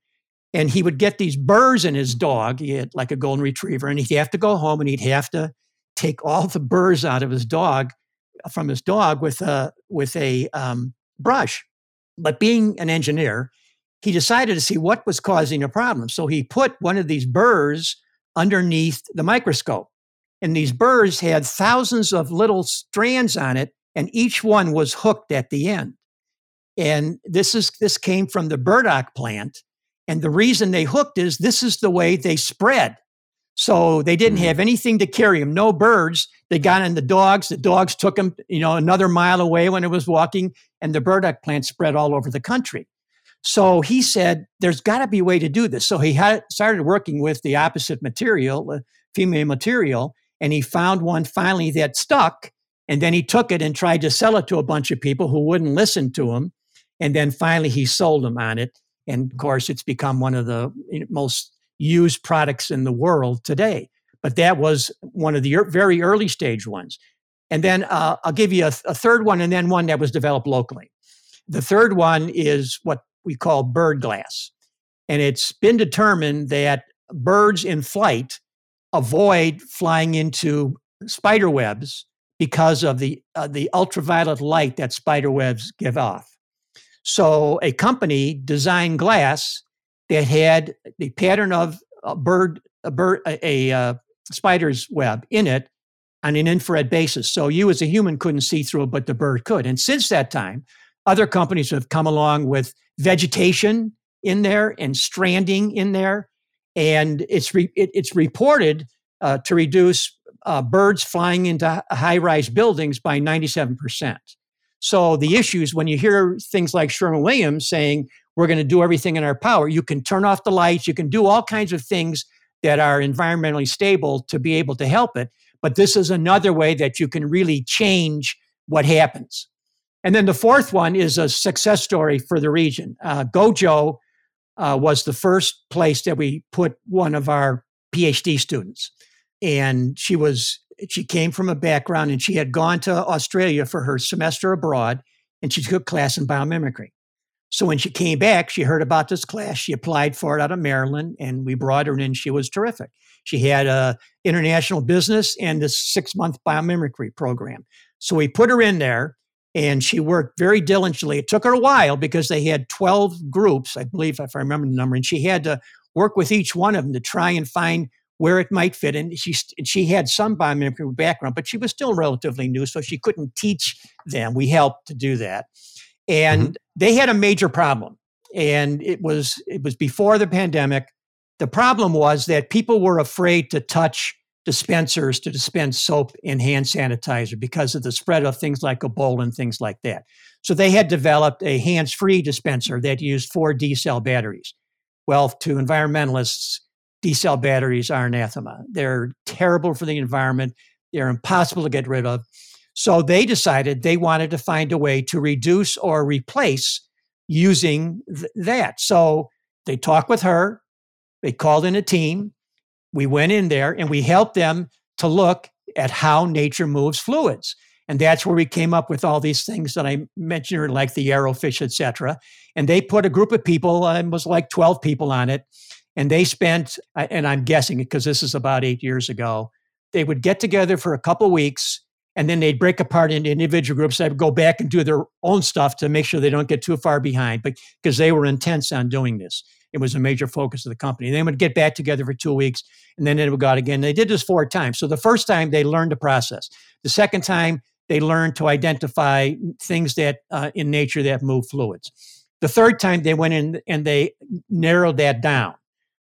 And he would get these burrs in his dog. He had like a golden retriever, and he'd have to go home and he'd have to take all the burrs out of his dog from his dog with a with a um, brush. But being an engineer, he decided to see what was causing a problem. So he put one of these burrs underneath the microscope, and these burrs had thousands of little strands on it, and each one was hooked at the end. And this is this came from the burdock plant, and the reason they hooked is this is the way they spread. So they didn't mm-hmm. have anything to carry them, no birds. They got in the dogs. The dogs took them, you know, another mile away when it was walking, and the burdock plant spread all over the country. So he said, "There's got to be a way to do this." So he had started working with the opposite material, uh, female material, and he found one finally that stuck. And then he took it and tried to sell it to a bunch of people who wouldn't listen to him. And then finally, he sold them on it. And of course, it's become one of the most used products in the world today. But that was one of the very early stage ones. And then uh, I'll give you a, a third one, and then one that was developed locally. The third one is what we call bird glass. And it's been determined that birds in flight avoid flying into spider webs because of the uh, the ultraviolet light that spider webs give off. So a company designed glass that had the pattern of a bird a bird a, a uh, spider's web in it on an infrared basis. So you as a human couldn't see through it, but the bird could. And since that time, other companies have come along with vegetation in there and stranding in there, and it's re- it, it's reported uh, to reduce uh, birds flying into high-rise buildings by 97%. So the issues when you hear things like Sherwin Williams saying we're going to do everything in our power, you can turn off the lights, you can do all kinds of things that are environmentally stable to be able to help it. But this is another way that you can really change what happens. And then the fourth one is a success story for the region. Uh, Gojo uh, was the first place that we put one of our PhD students. And she was she came from a background and she had gone to Australia for her semester abroad and she took class in biomimicry. So when she came back, she heard about this class. She applied for it out of Maryland and we brought her in. She was terrific. She had a international business and this six month biomimicry program. So we put her in there and she worked very diligently. It took her a while because they had 12 groups, I believe, if I remember the number, and she had to work with each one of them to try and find where it might fit. And she she had some biomimicry background, but she was still relatively new, so she couldn't teach them. We helped to do that, and mm-hmm. they had a major problem, and it was it was before the pandemic. The problem was that people were afraid to touch dispensers to dispense soap and hand sanitizer because of the spread of things like Ebola and things like that. So they had developed a hands-free dispenser that used four D cell batteries. Well, to environmentalists, D cell batteries are anathema. They're terrible for the environment. They're impossible to get rid of. So they decided they wanted to find a way to reduce or replace using th- that. So they talked with her. They called in a team. We went in there and we helped them to look at how nature moves fluids. And that's where we came up with all these things that I mentioned, like the arrowfish, et cetera. And they put a group of people, uh, it was like 12 people on it, and they spent, and I'm guessing because this is about eight years ago, they would get together for a couple weeks and then they'd break apart into individual groups that would go back and do their own stuff to make sure they don't get too far behind, but because they were intense on doing this. It was a major focus of the company. They would get back together for two weeks and then they would go out again. They did this four times. So the first time they learned the process. The second time they learned to identify things that uh, in nature that move fluids. The third time they went in and they narrowed that down.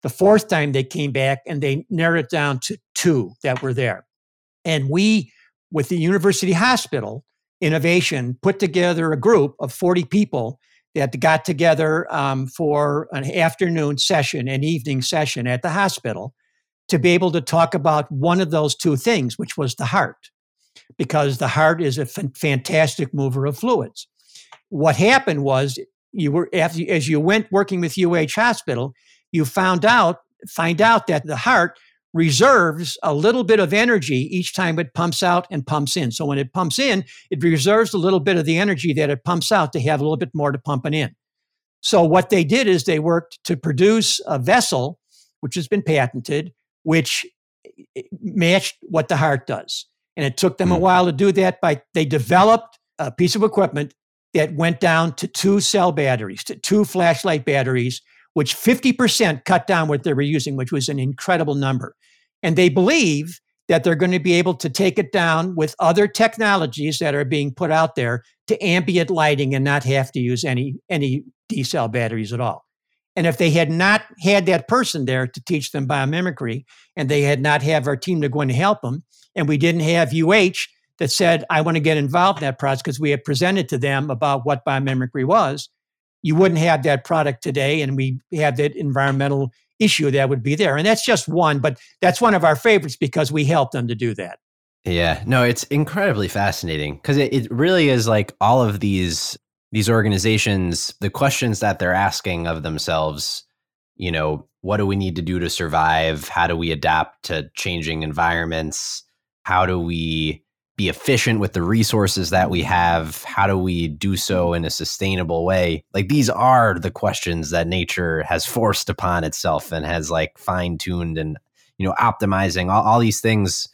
The fourth time they came back and they narrowed it down to two that were there. And we, with the University Hospital Innovation, put together a group of 40 people that got together um, for an afternoon session, an evening session at the hospital to be able to talk about one of those two things, which was the heart, because the heart is a f- fantastic mover of fluids. What happened was you were after, as you went working with UH Hospital, you found out find out that the heart reserves a little bit of energy each time it pumps out and pumps in. So when it pumps in, it reserves a little bit of the energy that it pumps out to have a little bit more to pump it in. So what they did is they worked to produce a vessel, which has been patented, which matched what the heart does. And it took them mm. a hmm. while to do that, but they developed a piece of equipment that went down to two cell batteries, to two flashlight batteries, which 50% cut down what they were using, which was an incredible number. And they believe that they're going to be able to take it down with other technologies that are being put out there to ambient lighting and not have to use any any D cell batteries at all. And if they had not had that person there to teach them biomimicry, and they had not have our team to go and help them, and we didn't have UH that said, I want to get involved in that process because we had presented to them about what biomimicry was, you wouldn't have that product today and we have that environmental issue that would be there. And that's just one, but that's one of our favorites because we help them to do that. Yeah, no, it's incredibly fascinating because it, it really is like all of these these organizations, the questions that they're asking of themselves, you know, what do we need to do to survive? How do we adapt to changing environments? How do we be efficient with the resources that we have? How do we do so in a sustainable way? Like these are the questions that nature has forced upon itself and has like fine tuned and, you know, optimizing all, all these things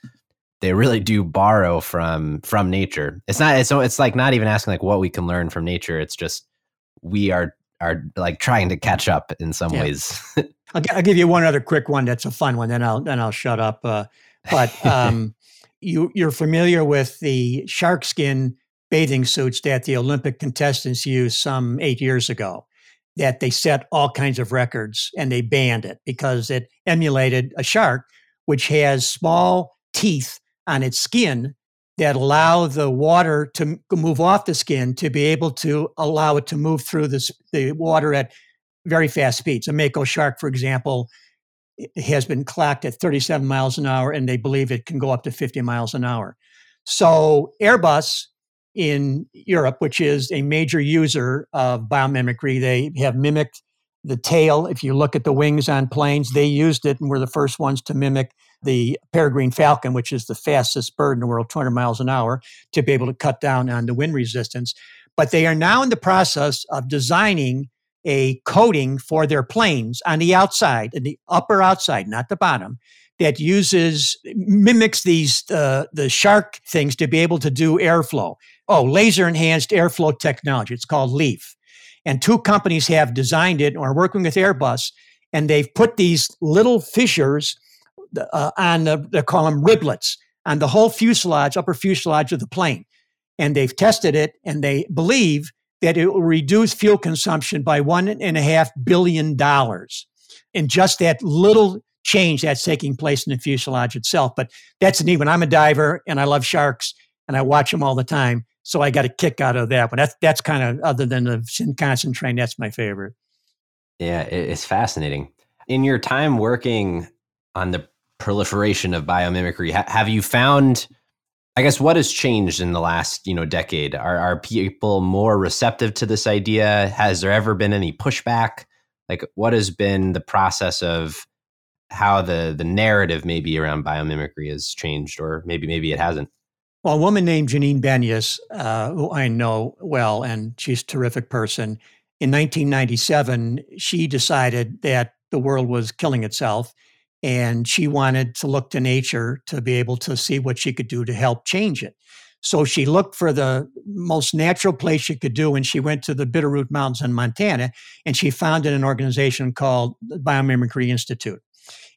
they really do borrow from from nature. It's not it's it's like not even asking like what we can learn from nature. It's just we are are like trying to catch up in some yeah. ways. I'll, I'll, give you one other quick one that's a fun one. Then I'll then I'll shut up. Uh, but um, you you're familiar with the shark skin bathing suits that the Olympic contestants used some eight years ago. That they set all kinds of records and they banned it because it emulated a shark, which has small teeth on its skin that allow the water to move off the skin to be able to allow it to move through this, the water at very fast speeds. A mako shark, for example, has been clocked at 37 miles an hour, and they believe it can go up to 50 miles an hour. So Airbus in Europe, which is a major user of biomimicry, they have mimicked the tail. If you look at the wings on planes, they used it and were the first ones to mimic the peregrine falcon, which is the fastest bird in the world, 200 miles an hour, to be able to cut down on the wind resistance. But they are now in the process of designing a coating for their planes on the outside, in the upper outside, not the bottom, that uses mimics these uh, the shark things to be able to do airflow. Oh, laser enhanced airflow technology. It's called LEAF. And two companies have designed it or are working with Airbus, and they've put these little fissures uh, on the, they call them riblets on the whole fuselage, upper fuselage of the plane. And they've tested it and they believe that it will reduce fuel consumption by one and a half billion dollars in just that little change that's taking place in the fuselage itself. But that's neat. When I'm a diver and I love sharks and I watch them all the time, so I got a kick out of that. one. that's that's kind of other than the Shinkansen train, that's my favorite. Yeah, it's fascinating. In your time working on the proliferation of biomimicry. Ha- have you found? I guess what has changed in the last you know decade? Are are people more receptive to this idea? Has there ever been any pushback? Like, what has been the process of how the the narrative maybe around biomimicry has changed, or maybe maybe it hasn't? Well, a woman named Janine Benyus, uh, who I know well, and she's a terrific person. In 1997, she decided that the world was killing itself and she wanted to look to nature to be able to see what she could do to help change it. So she looked for the most natural place she could do, and she went to the Bitterroot Mountains in Montana, and she founded an organization called the Biomimicry Institute.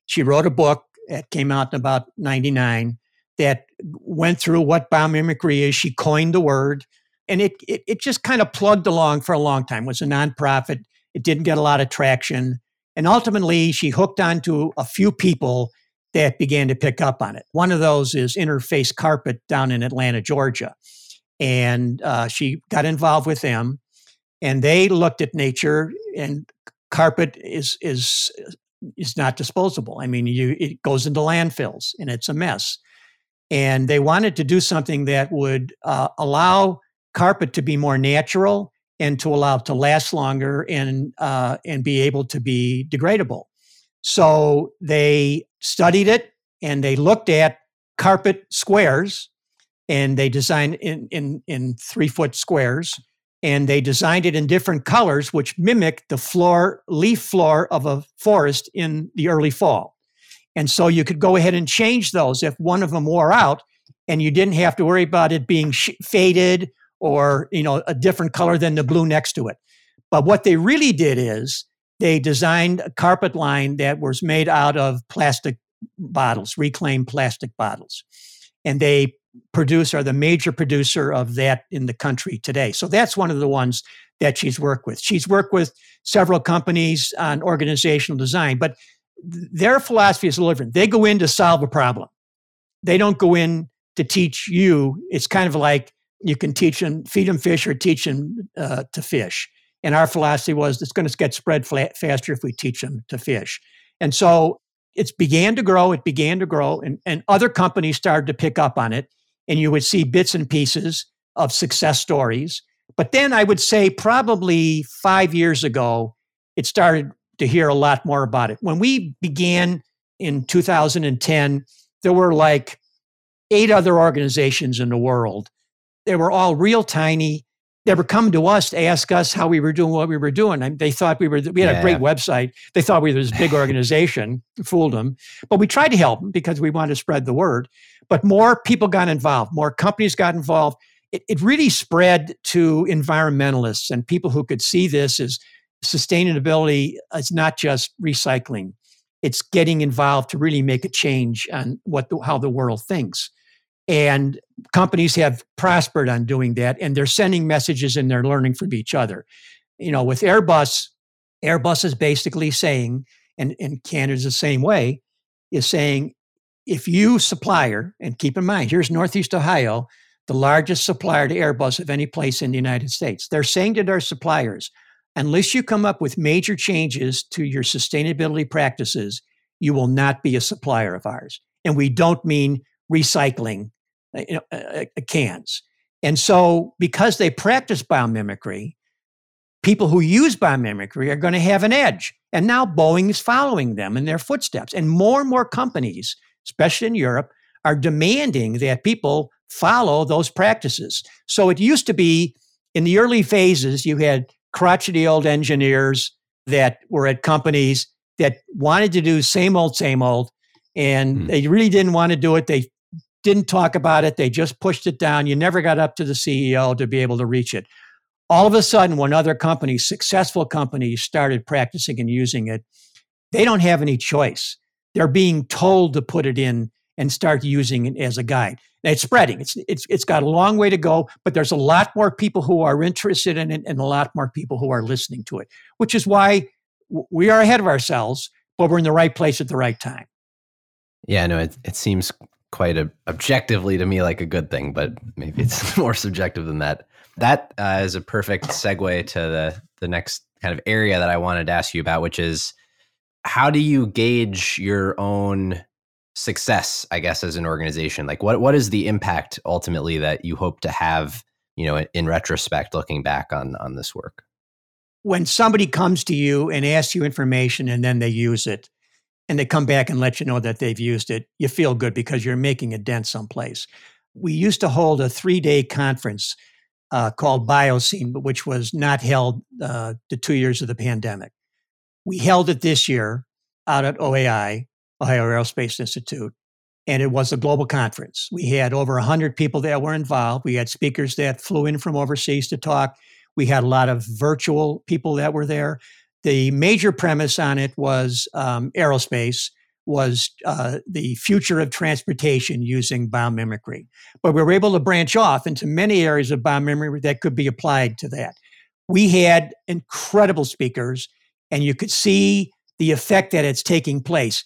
She wrote a book that came out in about 99 that went through what biomimicry is. She coined the word, and it, it, it just kind of plugged along for a long time. It was a nonprofit. It didn't get a lot of traction. And ultimately, she hooked onto a few people that began to pick up on it. One of those is Interface Carpet down in Atlanta, Georgia. And uh, she got involved with them, and they looked at nature, and carpet is is is not disposable. I mean, you it goes into landfills, and it's a mess. And they wanted to do something that would uh, allow carpet to be more natural and to allow it to last longer and uh, and be able to be degradable. So they studied it and they looked at carpet squares and they designed in in, in three foot squares and they designed it in different colors which mimic the floor leaf floor of a forest in the early fall and so you could go ahead and change those if one of them wore out and you didn't have to worry about it being sh- faded or you know a different color than the blue next to it. But what they really did is they designed a carpet line that was made out of plastic bottles, reclaimed plastic bottles. And they produce are the major producer of that in the country today. So that's one of the ones that she's worked with. She's worked with several companies on organizational design, but their philosophy is a little different. They go in to solve a problem. They don't go in to teach you. It's kind of like you can teach them, feed them fish or teach them uh, to fish. And our philosophy was it's going to get spread flat, faster if we teach them to fish. And so it began to grow, it began to grow, and, and other companies started to pick up on it. And you would see bits and pieces of success stories. But then I would say probably five years ago, it started to hear a lot more about it. When we began in 2010, there were like eight other organizations in the world. They were all real tiny. They were coming to us to ask us how we were doing what we were doing. And they thought we were, we had yeah. a great website. They thought we were this big organization, fooled them. But we tried to help them because we wanted to spread the word. But more people got involved, more companies got involved. It, it really spread to environmentalists and people who could see this as sustainability It's not just recycling it's getting involved to really make a change on what the, how the world thinks and companies have prospered on doing that and they're sending messages and they're learning from each other you know with airbus airbus is basically saying and, and canada's the same way is saying if you supplier and keep in mind here's northeast ohio the largest supplier to airbus of any place in the united states they're saying to their suppliers unless you come up with major changes to your sustainability practices, you will not be a supplier of ours. And we don't mean recycling you know, uh, uh, uh, cans. And so, because they practice biomimicry, people who use biomimicry are going to have an edge. And now Boeing is following them in their footsteps. And more and more companies, especially in Europe, are demanding that people follow those practices. So it used to be in the early phases, you had crotchety old engineers that were at companies that wanted to do same old, same old, and mm. they really didn't want to do it. They didn't talk about it. They just pushed it down. You never got up to the CEO to be able to reach it. All of a sudden, when other companies, successful companies, started practicing and using it, they don't have any choice. They're being told to put it in and start using it as a guide. It's spreading. It's it's it's got a long way to go, but there's a lot more people who are interested in it and a lot more people who are listening to it, which is why we are ahead of ourselves, but we're in the right place at the right time. Yeah, no, it it seems quite a, objectively to me like a good thing, but maybe it's more subjective than that. That uh, is a perfect segue to the the next kind of area that I wanted to ask you about, which is how do you gauge your own success, I guess, as an organization? Like, what what is the impact ultimately that you hope to have? You know, in retrospect, looking back on on this work. When somebody comes to you and asks you information, and then they use it, and they come back and let you know that they've used it, you feel good because you're making a dent someplace. We used to hold a three day conference uh, called Bioscene, which was not held uh, the two years of the pandemic. We held it this year out at OAI, Ohio Aerospace Institute. And it was a global conference. We had over 100 people that were involved. We had speakers that flew in from overseas to talk. We had a lot of virtual people that were there. The major premise on it was um, aerospace, was uh, the future of transportation using biomimicry. But we were able to branch off into many areas of biomimicry that could be applied to that. We had incredible speakers, and you could see the effect that it's taking place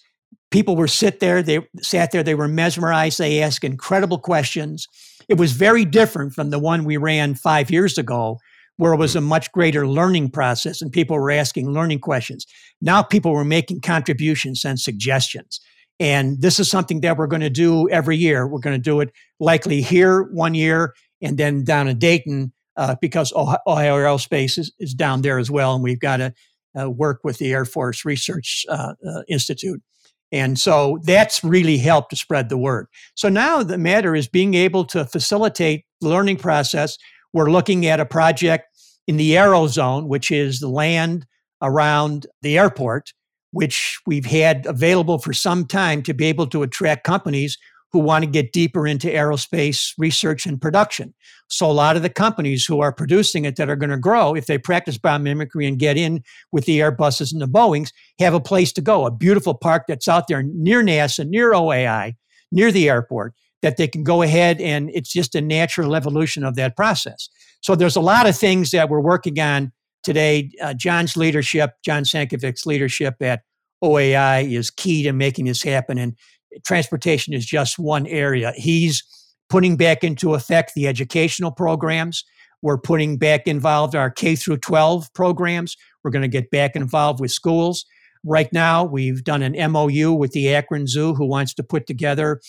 people were sit there they sat there they were mesmerized they asked incredible questions it was very different from the one we ran five years ago where it was a much greater learning process and people were asking learning questions now people were making contributions and suggestions and this is something that we're going to do every year we're going to do it likely here one year and then down in dayton uh, because ohio aerospace is, is, down there as well and we've got to uh, work with the air force research uh, uh institute and so that's really helped to spread the word. So now the matter is being able to facilitate the learning process. We're looking at a project in the Aerozone, which is the land around the airport, which we've had available for some time to be able to attract companies who want to get deeper into aerospace research and production. So a lot of the companies who are producing it that are going to grow, if they practice biomimicry and get in with the Airbuses and the Boeings, have a place to go, a beautiful park that's out there near NASA, near OAI, near the airport, that they can go ahead and it's just a natural evolution of that process. So there's a lot of things that we're working on today. Uh, John's leadership, John Sankovic's leadership at OAI is key to making this happen. And transportation is just one area. He's putting back into effect the educational programs. We're putting back involved our K through 12 programs. We're going to get back involved with schools. Right now, we've done an MOU with the Akron Zoo, who wants to put together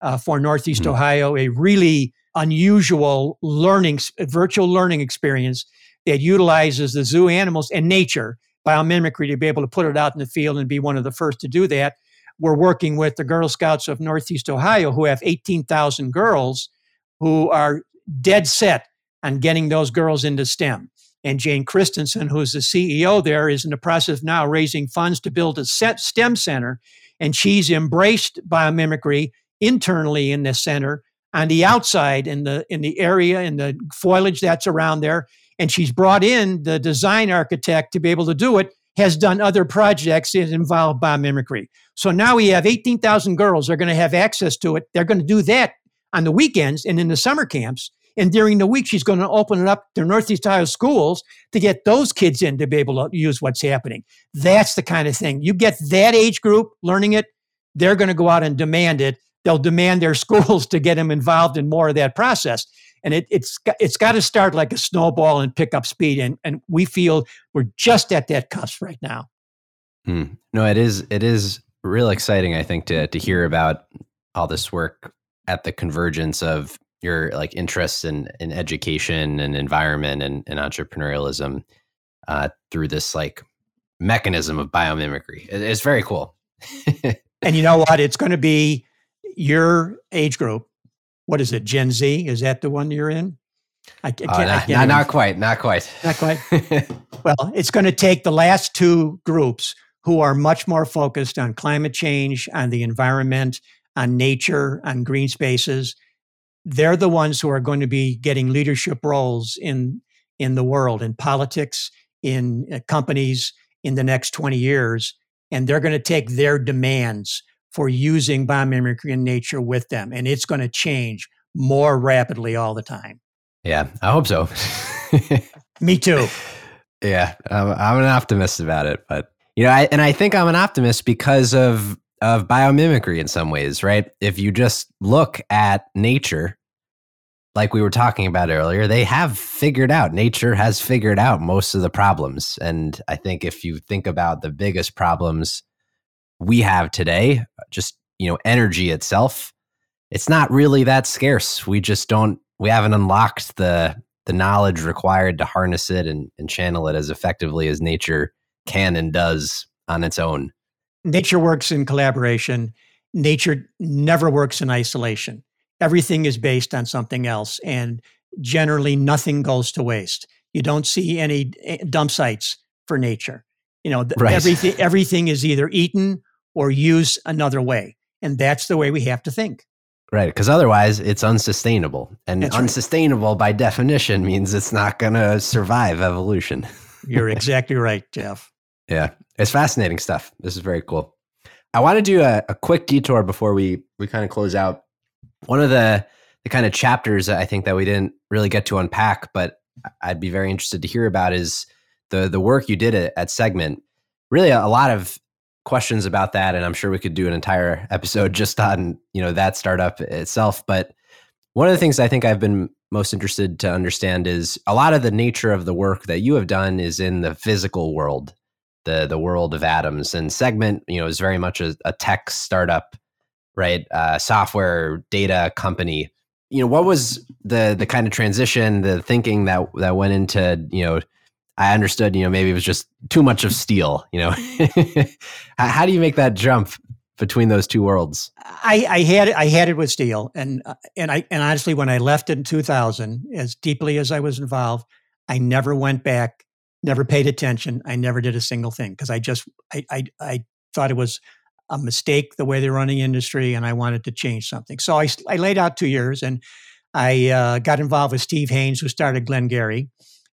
uh, for Northeast mm-hmm. Ohio a really unusual learning, virtual learning experience that utilizes the zoo animals and nature biomimicry to be able to put it out in the field and be one of the first to do that. We're working with the Girl Scouts of Northeast Ohio, who have 18,000 girls who are dead set on getting those girls into STEM. And Jane Christyson, who's the CEO there, is in the process now raising funds to build a STEM center. And she's embraced biomimicry internally in the center, on the outside, in the in the area, in the foliage that's around there. And she's brought in the design architect to be able to do it, has done other projects that involve biomimicry. So now we have 18,000 girls are going to have access to it. They're going to do that on the weekends and in the summer camps. And during the week, she's going to open it up to Northeast Ohio schools to get those kids in to be able to use what's happening. That's the kind of thing. You get that age group learning it, they're going to go out and demand it. They'll demand their schools to get them involved in more of that process. And it, it's it's got to start like a snowball and pick up speed. And and we feel we're just at that cusp right now. Hmm. No, it is it is real exciting. I think to to hear about all this work at the convergence of your like interests in, in education and environment and, and entrepreneurialism uh, through this like mechanism of biomimicry. It, it's very cool. and you know what? It's going to be your age group. What is it? Gen Z? Is that the one you're in? I, I can't, uh, not, not, not quite. Not quite. Not quite. well, it's going to take the last two groups who are much more focused on climate change, on the environment, on nature, on green spaces. They're the ones who are going to be getting leadership roles in in the world, in politics, in uh, companies in the next 20 years. And they're going to take their demands for using biomimicry in nature with them. And it's going to change more rapidly all the time. Yeah, I hope so. Me too. Yeah, I'm, I'm, an optimist about it, but you know, I, and I think I'm an optimist because of of biomimicry in some ways, right? If you just look at nature, like we were talking about earlier, they have figured out, nature has figured out most of the problems. And I think if you think about the biggest problems we have today, just, you know, energy itself, it's not really that scarce. We just don't, we haven't unlocked the, the knowledge required to harness it and, and channel it as effectively as nature can and does on its own nature works in collaboration. Nature never works in isolation. Everything is based on something else, and generally nothing goes to waste. You don't see any eh, dump sites for nature. You know, right. everything everything is either eaten or used another way, and that's the way we have to think. Right, because otherwise it's unsustainable, and that's unsustainable right. by definition means it's not going to survive evolution. You're exactly right, Jeff. Yeah, it's fascinating stuff. This is very cool. I want to do a, a quick detour before we we kind of close out. One of the the kind of chapters I think that we didn't really get to unpack, but I'd be very interested to hear about is the the work you did at, at Segmint. Really, a, a lot of questions about that, and I'm sure we could do an entire episode just on you know that startup itself. But one of the things I think I've been most interested to understand is a lot of the nature of the work that you have done is in the physical world the the world of atoms and Segmint you know is very much a, a tech startup right uh, software data company you know what was the the kind of transition the thinking that that went into you know i understood you know maybe it was just too much of steel you know how, do you make that jump between those two worlds i i had it i had it with steel and uh, and i and honestly when i left in 2000 as deeply as i was involved i never went back never paid attention. I never did a single thing because I just I, I, I thought it was a mistake the way they're running industry, and I wanted to change something. So I I laid out two years, and I uh, got involved with Steve Haynes, who started Glengarry,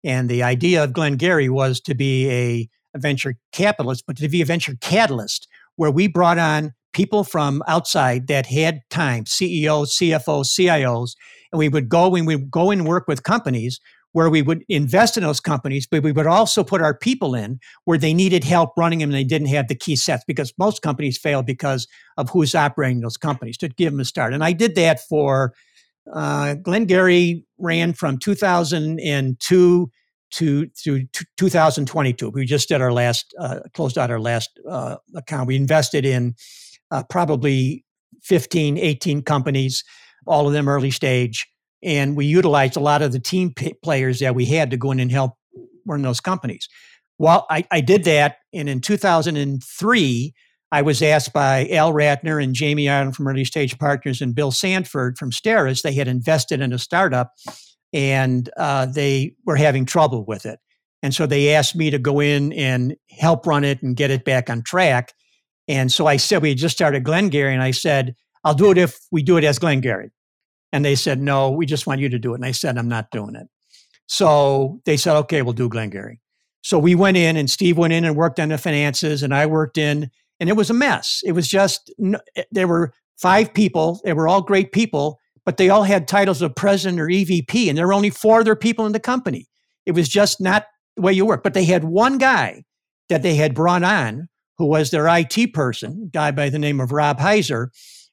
and the idea of Glengarry was to be a, a venture capitalist, but to be a venture catalyst, where we brought on people from outside that had time, CEOs, CFOs, CIOs, and we would go and we would go and work with companies where we would invest in those companies, but we would also put our people in where they needed help running them and they didn't have the key sets because most companies fail because of who's operating those companies to give them a start. And I did that for uh, Glengarry ran from 2002 to to 2022. We just did our last uh, closed out our last uh, account. We invested in uh, probably 15, 18 companies, all of them early stage and we utilized a lot of the team p- players that we had to go in and help run those companies. Well, I, I did that, and in 2003, I was asked by Al Ratner and Jamie Ireland from Early Stage Partners and Bill Sanford from Steris. They had invested in a startup, and uh, they were having trouble with it. And so they asked me to go in and help run it and get it back on track. And so I said, we had just started Glengarry, and I said, I'll do it if we do it as Glengarry. And they said, no, we just want you to do it. And I said, I'm not doing it. So they said, okay, we'll do Glengarry. So we went in, and Steve went in and worked on the finances, and I worked in, and it was a mess. It was just, eh, there were five people, they were all great people, but they all had titles of president or EVP, and there were only four other people in the company. It was just not the way you work. But they had one guy that they had brought on who was their IT person, a guy by the name of Rob Heiser,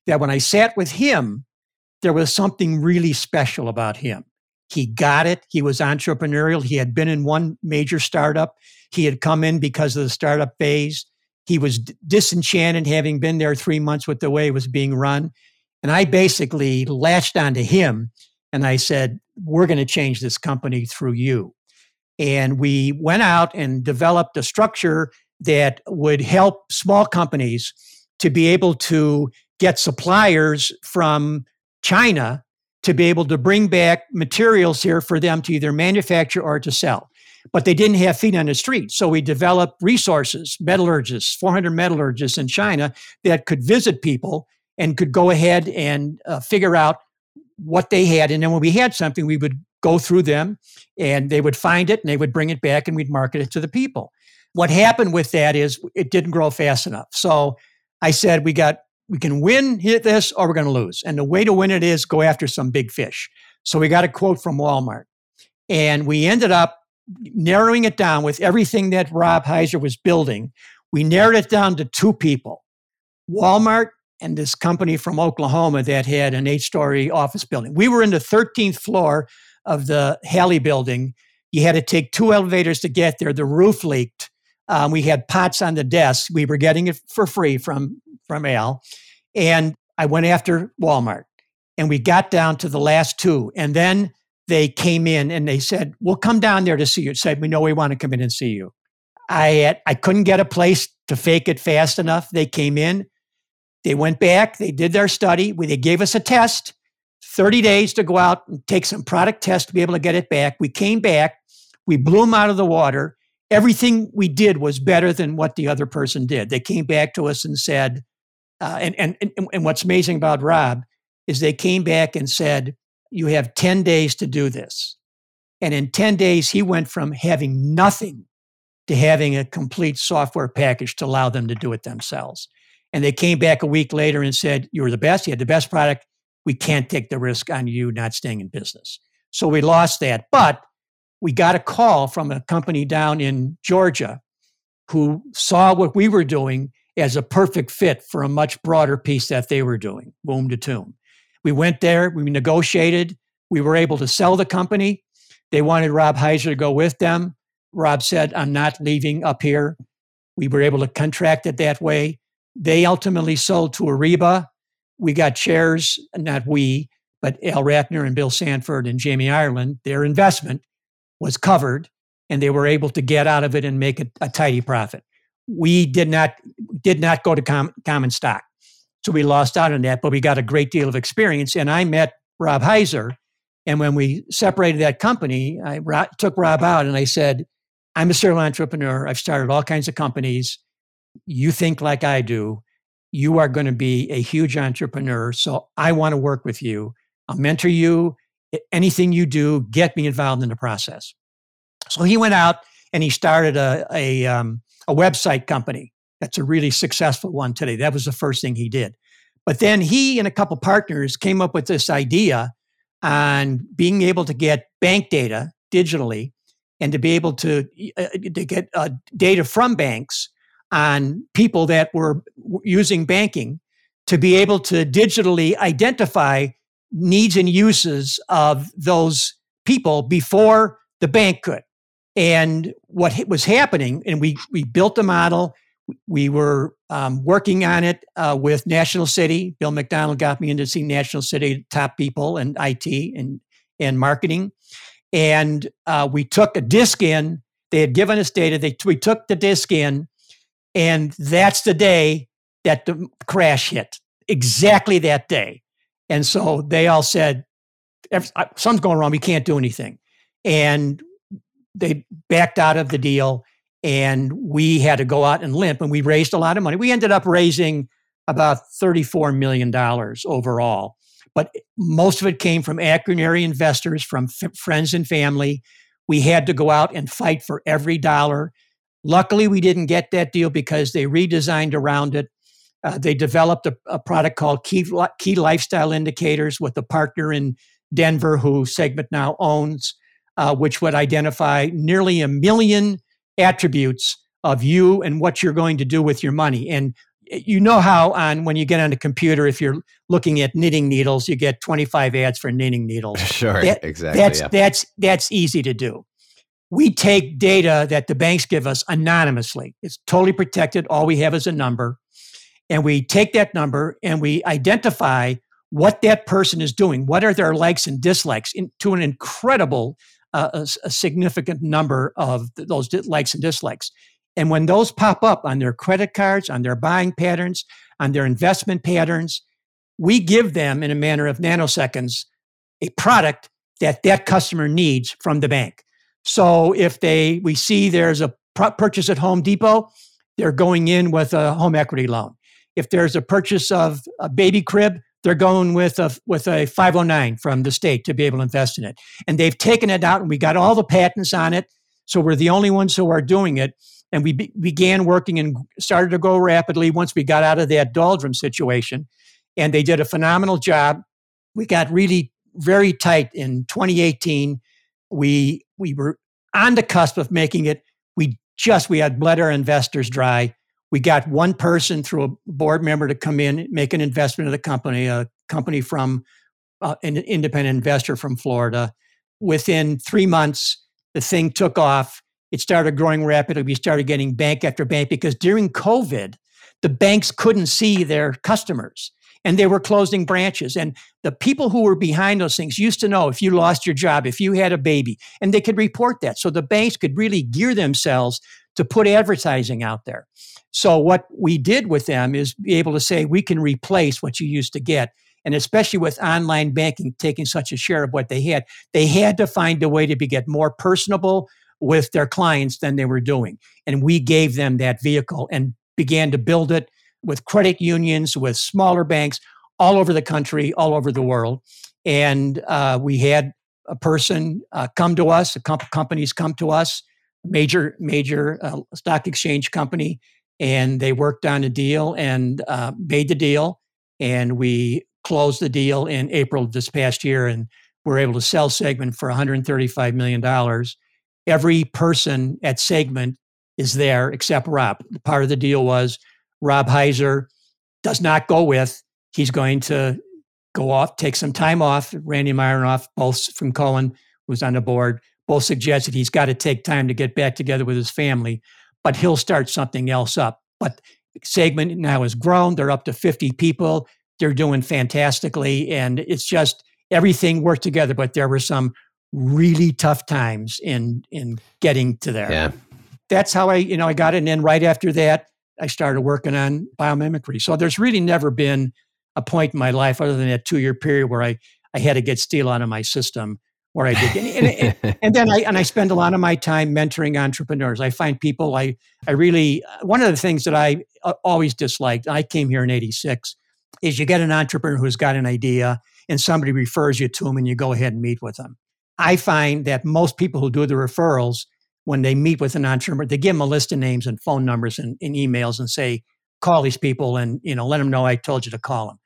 that when I sat with him, there was something really special about him. He got it. He was entrepreneurial. He had been in one major startup. He had come in because of the startup phase. He was disenchanted having been there three months with the way it was being run. And I basically latched onto him and I said, We're going to change this company through you. And we went out and developed a structure that would help small companies to be able to get suppliers from China to be able to bring back materials here for them to either manufacture or to sell. But they didn't have feet on the street. So we developed resources, metallurgists, 400 metallurgists in China that could visit people and could go ahead and uh, figure out what they had. And then when we had something, we would go through them and they would find it and they would bring it back and we'd market it to the people. What happened with that is it didn't grow fast enough. So I said, we got, we can win this or we're going to lose. And the way to win it is go after some big fish. So we got a quote from Walmart and we ended up narrowing it down with everything that Rob Heiser was building. We narrowed it down to two people Walmart and this company from Oklahoma that had an eight story office building. We were in the 13th floor of the Halle building. You had to take two elevators to get there. The roof leaked. Um, we had pots on the desk. We were getting it for free from from Al, and I went after Walmart, and we got down to the last two, and then they came in and they said, "We'll come down there to see you." Said, "We know we want to come in and see you." I had, I couldn't get a place to fake it fast enough. They came in, they went back, they did their study. They gave us a test. 30 days to go out and take some product tests to be able to get it back. We came back, we blew them out of the water. Everything we did was better than what the other person did. They came back to us and said, uh, and, and, and, and what's amazing about Rob is they came back and said, You have 10 days to do this. And in 10 days, he went from having nothing to having a complete software package to allow them to do it themselves. And they came back a week later and said, You were the best. You had the best product we can't take the risk on you not staying in business. So we lost that. But we got a call from a company down in Georgia who saw what we were doing as a perfect fit for a much broader piece that they were doing, womb to tomb. We went there, we negotiated, we were able to sell the company. They wanted Rob Heiser to go with them. Rob said, I'm not leaving up here. We were able to contract it that way. They ultimately sold to Ariba, we got shares, not we, but Al Ratner and Bill Sanford and Jamie Ireland, their investment was covered and they were able to get out of it and make a, a tidy profit. We did not did not go to com- common stock. So we lost out on that, but we got a great deal of experience. And I met Rob Heiser. And when we separated that company, I took Rob out and I said, I'm a serial entrepreneur. I've started all kinds of companies. You think like I do you are going to be a huge entrepreneur. So I want to work with you. I'll mentor you. Anything you do, get me involved in the process. So he went out and he started a, a, um, a website company. That's a really successful one today. That was the first thing he did. But then he and a couple partners came up with this idea on being able to get bank data digitally and to be able to, uh, to get uh, data from banks on people that were using banking to be able to digitally identify needs and uses of those people before the bank could. And what was happening, and we we built a model. We were um, working on it uh, with National City. Bill McDonald got me in to see National City top people and IT, and and marketing. And uh, we took a disc in. They had given us data. They, we took the disc in, and that's the day that the crash hit. Exactly that day. And so they all said, something's going wrong. We can't do anything. And they backed out of the deal and we had to go out and limp and we raised a lot of money. We ended up raising about $34 million overall. But most of it came from actionary investors, from f- friends and family. We had to go out and fight for every dollar. Luckily, we didn't get that deal because they redesigned around it. Uh, they developed a, a, product called Key, Key Lifestyle Indicators with a partner in Denver who Segmint now owns, uh, which would identify nearly a million attributes of you and what you're going to do with your money. And eh, you know how on when you get on a computer, if you're looking at knitting needles, you get 25 ads for knitting needles. Sure, that, exactly. That's yeah. that's that's easy to do. We take data that the banks give us anonymously. It's totally protected. All we have is a number. And we take that number and we identify what that person is doing. What are their likes and dislikes in, to an incredible, a, a, significant number of th- those likes and dislikes. And when those pop up on their credit cards, on their buying patterns, on their investment patterns, we give them in a manner of nanoseconds a product that that customer needs from the bank. So if they we see there's a purchase at Home Depot, they're going in with a home equity loan. If there's a purchase of a baby crib, they're going with a with a 509 from the state to be able to invest in it. And they've taken it out and we got all the patents on it. So we're the only ones who are doing it. And we be, began working and started to grow rapidly once we got out of that doldrum situation. And they did a phenomenal job. We got really very tight in 2018. We we were on the cusp of making it. We just we had bled our investors dry we got one person through a board member to come in, make an investment in the company, a company from uh, an independent investor from Florida. Within three months, the thing took off. It started growing rapidly. We started getting bank after bank because during COVID, the banks couldn't see their customers and they were closing branches. And the people who were behind those things used to know if you lost your job, if you had a baby, and they could report that. So the banks could really gear themselves to put advertising out there. So what we did with them is be able to say we can replace what you used to get. And especially with online banking taking such a share of what they had, they had to find a way to be, get more personable with their clients than they were doing. And we gave them that vehicle and began to build it with credit unions, with smaller banks all over the country, all over the world. And uh, we had a person uh, come to us, a comp- companies come to us, major major uh, stock exchange company, and they worked on a deal and uh, made the deal. And we closed the deal in April of this past year, and we're able to sell Segmint for 135 million dollars. Every person at Segmint is there except Rob. Part of the deal was Rob Heiser does not go with. He's going to go off, take some time off. Randy Myeroff, both from Cohen, was on the board, both suggested he's got to take time to get back together with his family but he'll start something else up. But Segmint now has grown. They're up to 50 people. They're doing fantastically. And it's just everything worked together. But there were some really tough times in in getting to there. Yeah. That's how I, you know, I got it. And then right after that, I started working on biomimicry. So there's really never been a point in my life other than that two year period where I, I had to get steel out of my system where I did. And, and, and, then I and I spend a lot of my time mentoring entrepreneurs. I find people I I really one of the things that I uh, always disliked. I came here in '86 is you get an entrepreneur who's got an idea and somebody refers you to them and you go ahead and meet with them. I find that most people who do the referrals when they meet with an entrepreneur, they give them a list of names and phone numbers and, and emails and say, call these people and you know let them know I told you to call them.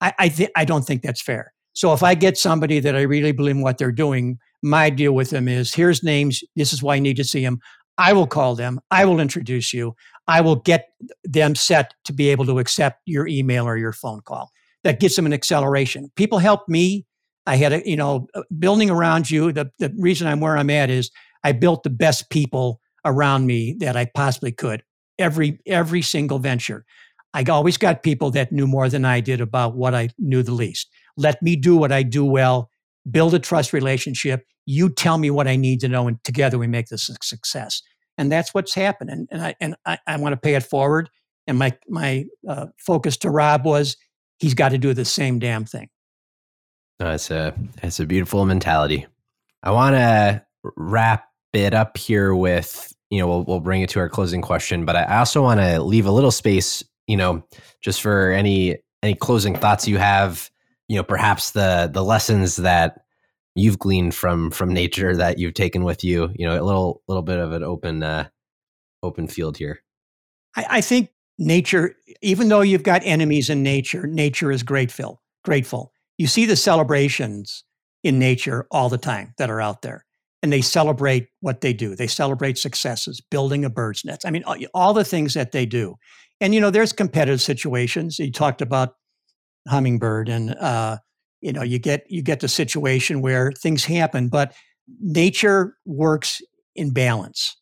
I I, th- I don't think that's fair. So if I get somebody that I really believe in what they're doing, my deal with them is here's names. This is why I need to see them. I will call them. I will introduce you. I will get them set to be able to accept your email or your phone call. That gives them an acceleration. People help me. I had a, you know, building around you. The, the reason I'm where I'm at is I built the best people around me that I possibly could. Every every single venture. I always got people that knew more than I did about what I knew the least let me do what I do well build a trust relationship. You tell me what I need to know, and together we make this a success. And that's what's happening. And I and I, I want to pay it forward. And my my uh, focus to Rob was he's got to do the same damn thing. It's a it's a beautiful mentality. I want to wrap it up here with you know we'll we'll bring it to our closing question, but I also want to leave a little space, you know, just for any any closing thoughts you have, you know, perhaps the the lessons that you've gleaned from from nature that you've taken with you, you know, a little little bit of an open uh open field here. I, I think nature, even though you've got enemies in nature, nature is grateful. Grateful. You see the celebrations in nature all the time that are out there and they celebrate what they do. They celebrate successes, building a bird's nest. I mean, all the things that they do. And you know, there's competitive situations. You talked about hummingbird, and uh, you know, you get you get the situation where things happen, but nature works in balance.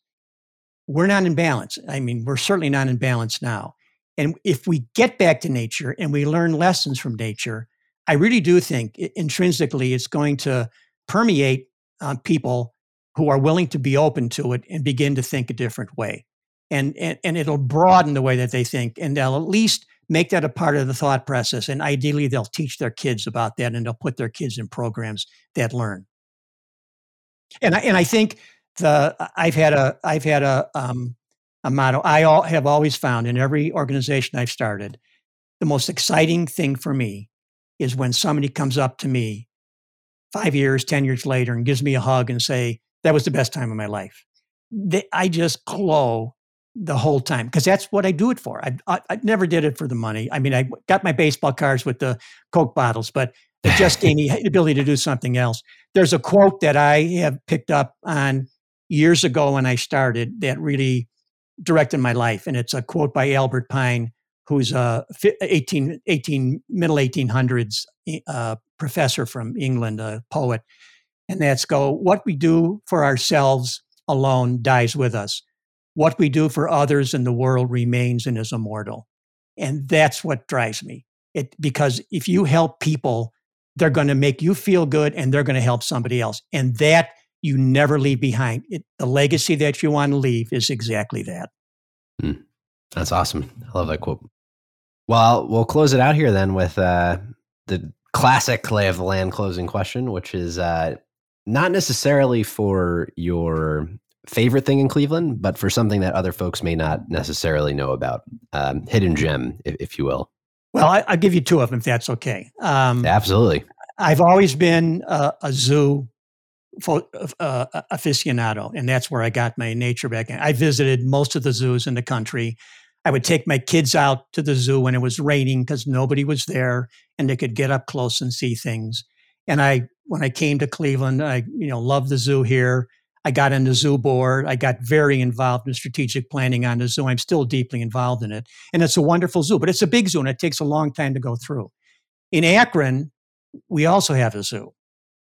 We're not in balance. I mean, we're certainly not in balance now. And if we get back to nature and we learn lessons from nature, I really do think intrinsically it's going to permeate uh, people who are willing to be open to it and begin to think a different way. And, and, and it'll broaden the way that they think, and they'll at least make that a part of the thought process. And ideally, they'll teach their kids about that, and they'll put their kids in programs that learn. And I, and I think the I've had a I've had a um, a motto I all, have always found in every organization I've started. The most exciting thing for me is when somebody comes up to me five years, 10 years later and gives me a hug and say, that was the best time of my life. They, I just glow the whole time because that's what I do it for. I, I, I, never did it for the money. I mean, I got my baseball cards with the Coke bottles, but it just gave me the ability to do something else. There's a quote that I have picked up on years ago when I started that really directed my life. And it's a quote by Albert Pine, who's a 18, 18 middle 1800s uh, professor from England, a poet. And that's go, what we do for ourselves alone dies with us. What we do for others in the world remains and is immortal. And that's what drives me. It, because if you help people, they're going to make you feel good and they're going to help somebody else. And that you never leave behind. It, the legacy that you want to leave is exactly that. Mm, that's awesome. I love that quote. Well, we'll close it out here then with uh, the classic lay of the land closing question, which is uh, not necessarily for your favorite thing in Cleveland, but for something that other folks may not necessarily know about. Um, hidden gem, if, if, you will. Well, I, will give you two of them if that's okay. Um, Absolutely. I've always been a, a zoo uh, aficionado, and that's where I got my nature back. I visited most of the zoos in the country. I would take my kids out to the zoo when it was raining because nobody was there and they could get up close and see things. And I, when I came to Cleveland, I, you know, loved the zoo here. I got on the zoo board. I got very involved in strategic planning on the zoo. I'm still deeply involved in it. And it's a wonderful zoo, but it's a big zoo and it takes a long time to go through. In Akron, we also have a zoo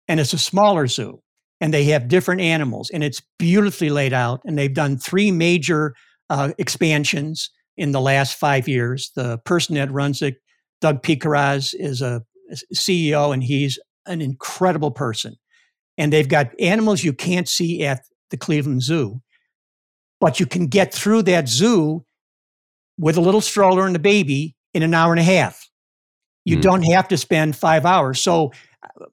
and it's a smaller zoo and they have different animals and it's beautifully laid out. And they've done three major uh, expansions in the last five years. The person that runs it, Doug Piekarz, is a CEO, and he's an incredible person. And they've got animals you can't see at the Cleveland Zoo, but you can get through that zoo with a little stroller and a baby in an hour and a half. You mm. don't have to spend five hours. So,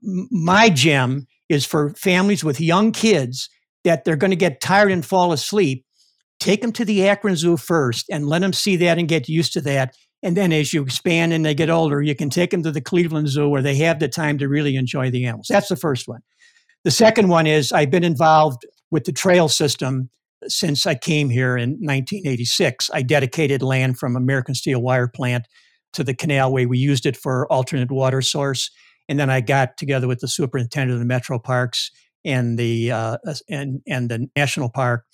my gem is for families with young kids that they're going to get tired and fall asleep take them to the Akron Zoo first and let them see that and get used to that. And then as you expand and they get older, you can take them to the Cleveland Zoo where they have the time to really enjoy the animals. That's the first one. The second one is I've been involved with the trail system since I came here in 1986. I dedicated land from American Steel Wire Plant to the canalway. We used it for alternate water source. And then I got together with the superintendent of the Metro Parks and the uh, and and the national park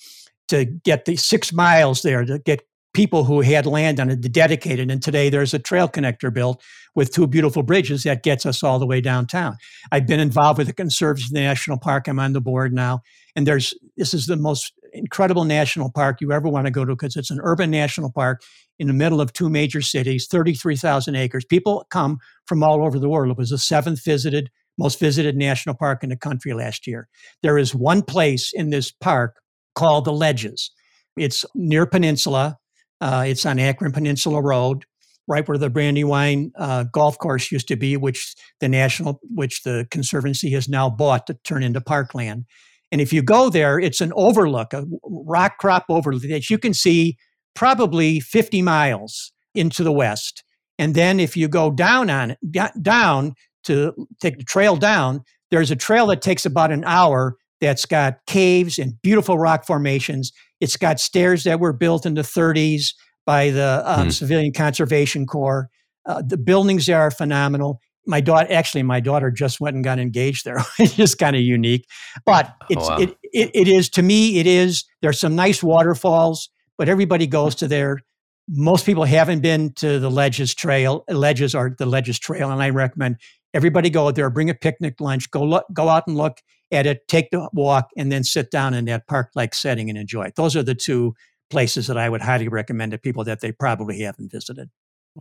to get the six miles there to get people who had land on it dedicated. And today there's a trail connector built with two beautiful bridges that gets us all the way downtown. I've been involved with the Conservancy the National Park. I'm on the board now. And there's this is the most incredible national park you ever want to go to because it's an urban national park in the middle of two major cities, 33,000 acres. People come from all over the world. It was the seventh visited most visited national park in the country last year. There is one place in this park called the Ledges. It's near Peninsula. Uh, it's on Akron Peninsula Road, right where the Brandywine uh, golf course used to be, which the national, which the conservancy has now bought to turn into parkland. And if you go there, it's an overlook, a rock crop overlook that you can see probably 50 miles into the west. And then if you go down on it, down to take the trail down, there's a trail that takes about an hour that's got caves and beautiful rock formations. It's got stairs that were built in the 30s by the um, mm. Civilian Conservation Corps. Uh, the buildings there are phenomenal. My daughter, actually, my daughter just went and got engaged there. it's just kind of unique, but oh, it's oh, wow. it, it it is to me. It is. There's some nice waterfalls, but everybody goes to there most people haven't been to the Ledges Trail. Ledges are the Ledges Trail, and I recommend everybody go out there, bring a picnic lunch, go look, go out and look at it, take the walk, and then sit down in that park-like setting and enjoy it. Those are the two places that I would highly recommend to people that they probably haven't visited.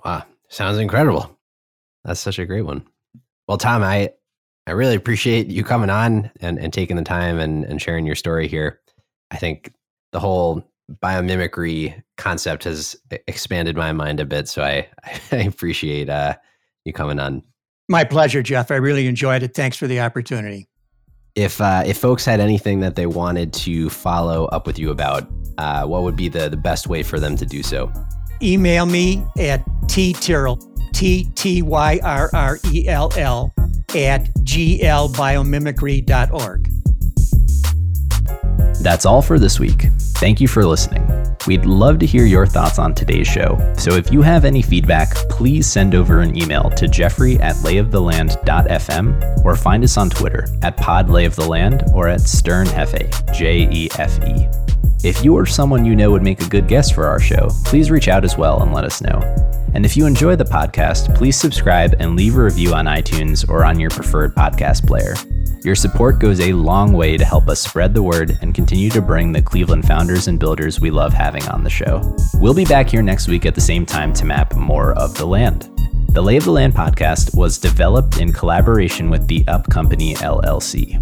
Wow, sounds incredible. That's such a great one. Well, Tom, I I really appreciate you coming on and, and taking the time and, and sharing your story here. I think the whole biomimicry concept has expanded my mind a bit. So I, I appreciate uh, you coming on. My pleasure, Jeff. I really enjoyed it. Thanks for the opportunity. If uh, if folks had anything that they wanted to follow up with you about, uh, what would be the, the best way for them to do so? Email me at ttyrrell, T T Y R R E L L, at glbiomimicry.org. That's all for this week. Thank you for listening. We'd love to hear your thoughts on today's show, so if you have any feedback, please send over an email to jeffrey at layoftheland.fm or find us on Twitter at podlayoftheland or at sternjefe, J-E-F-E. If you or someone you know would make a good guest for our show, please reach out as well and let us know. And if you enjoy the podcast, please subscribe and leave a review on iTunes or on your preferred podcast player. Your support goes a long way to help us spread the word and continue to bring the Cleveland founders and builders we love having on the show. We'll be back here next week at the same time to map more of the land. The Lay of the Land podcast was developed in collaboration with the Up Company LLC.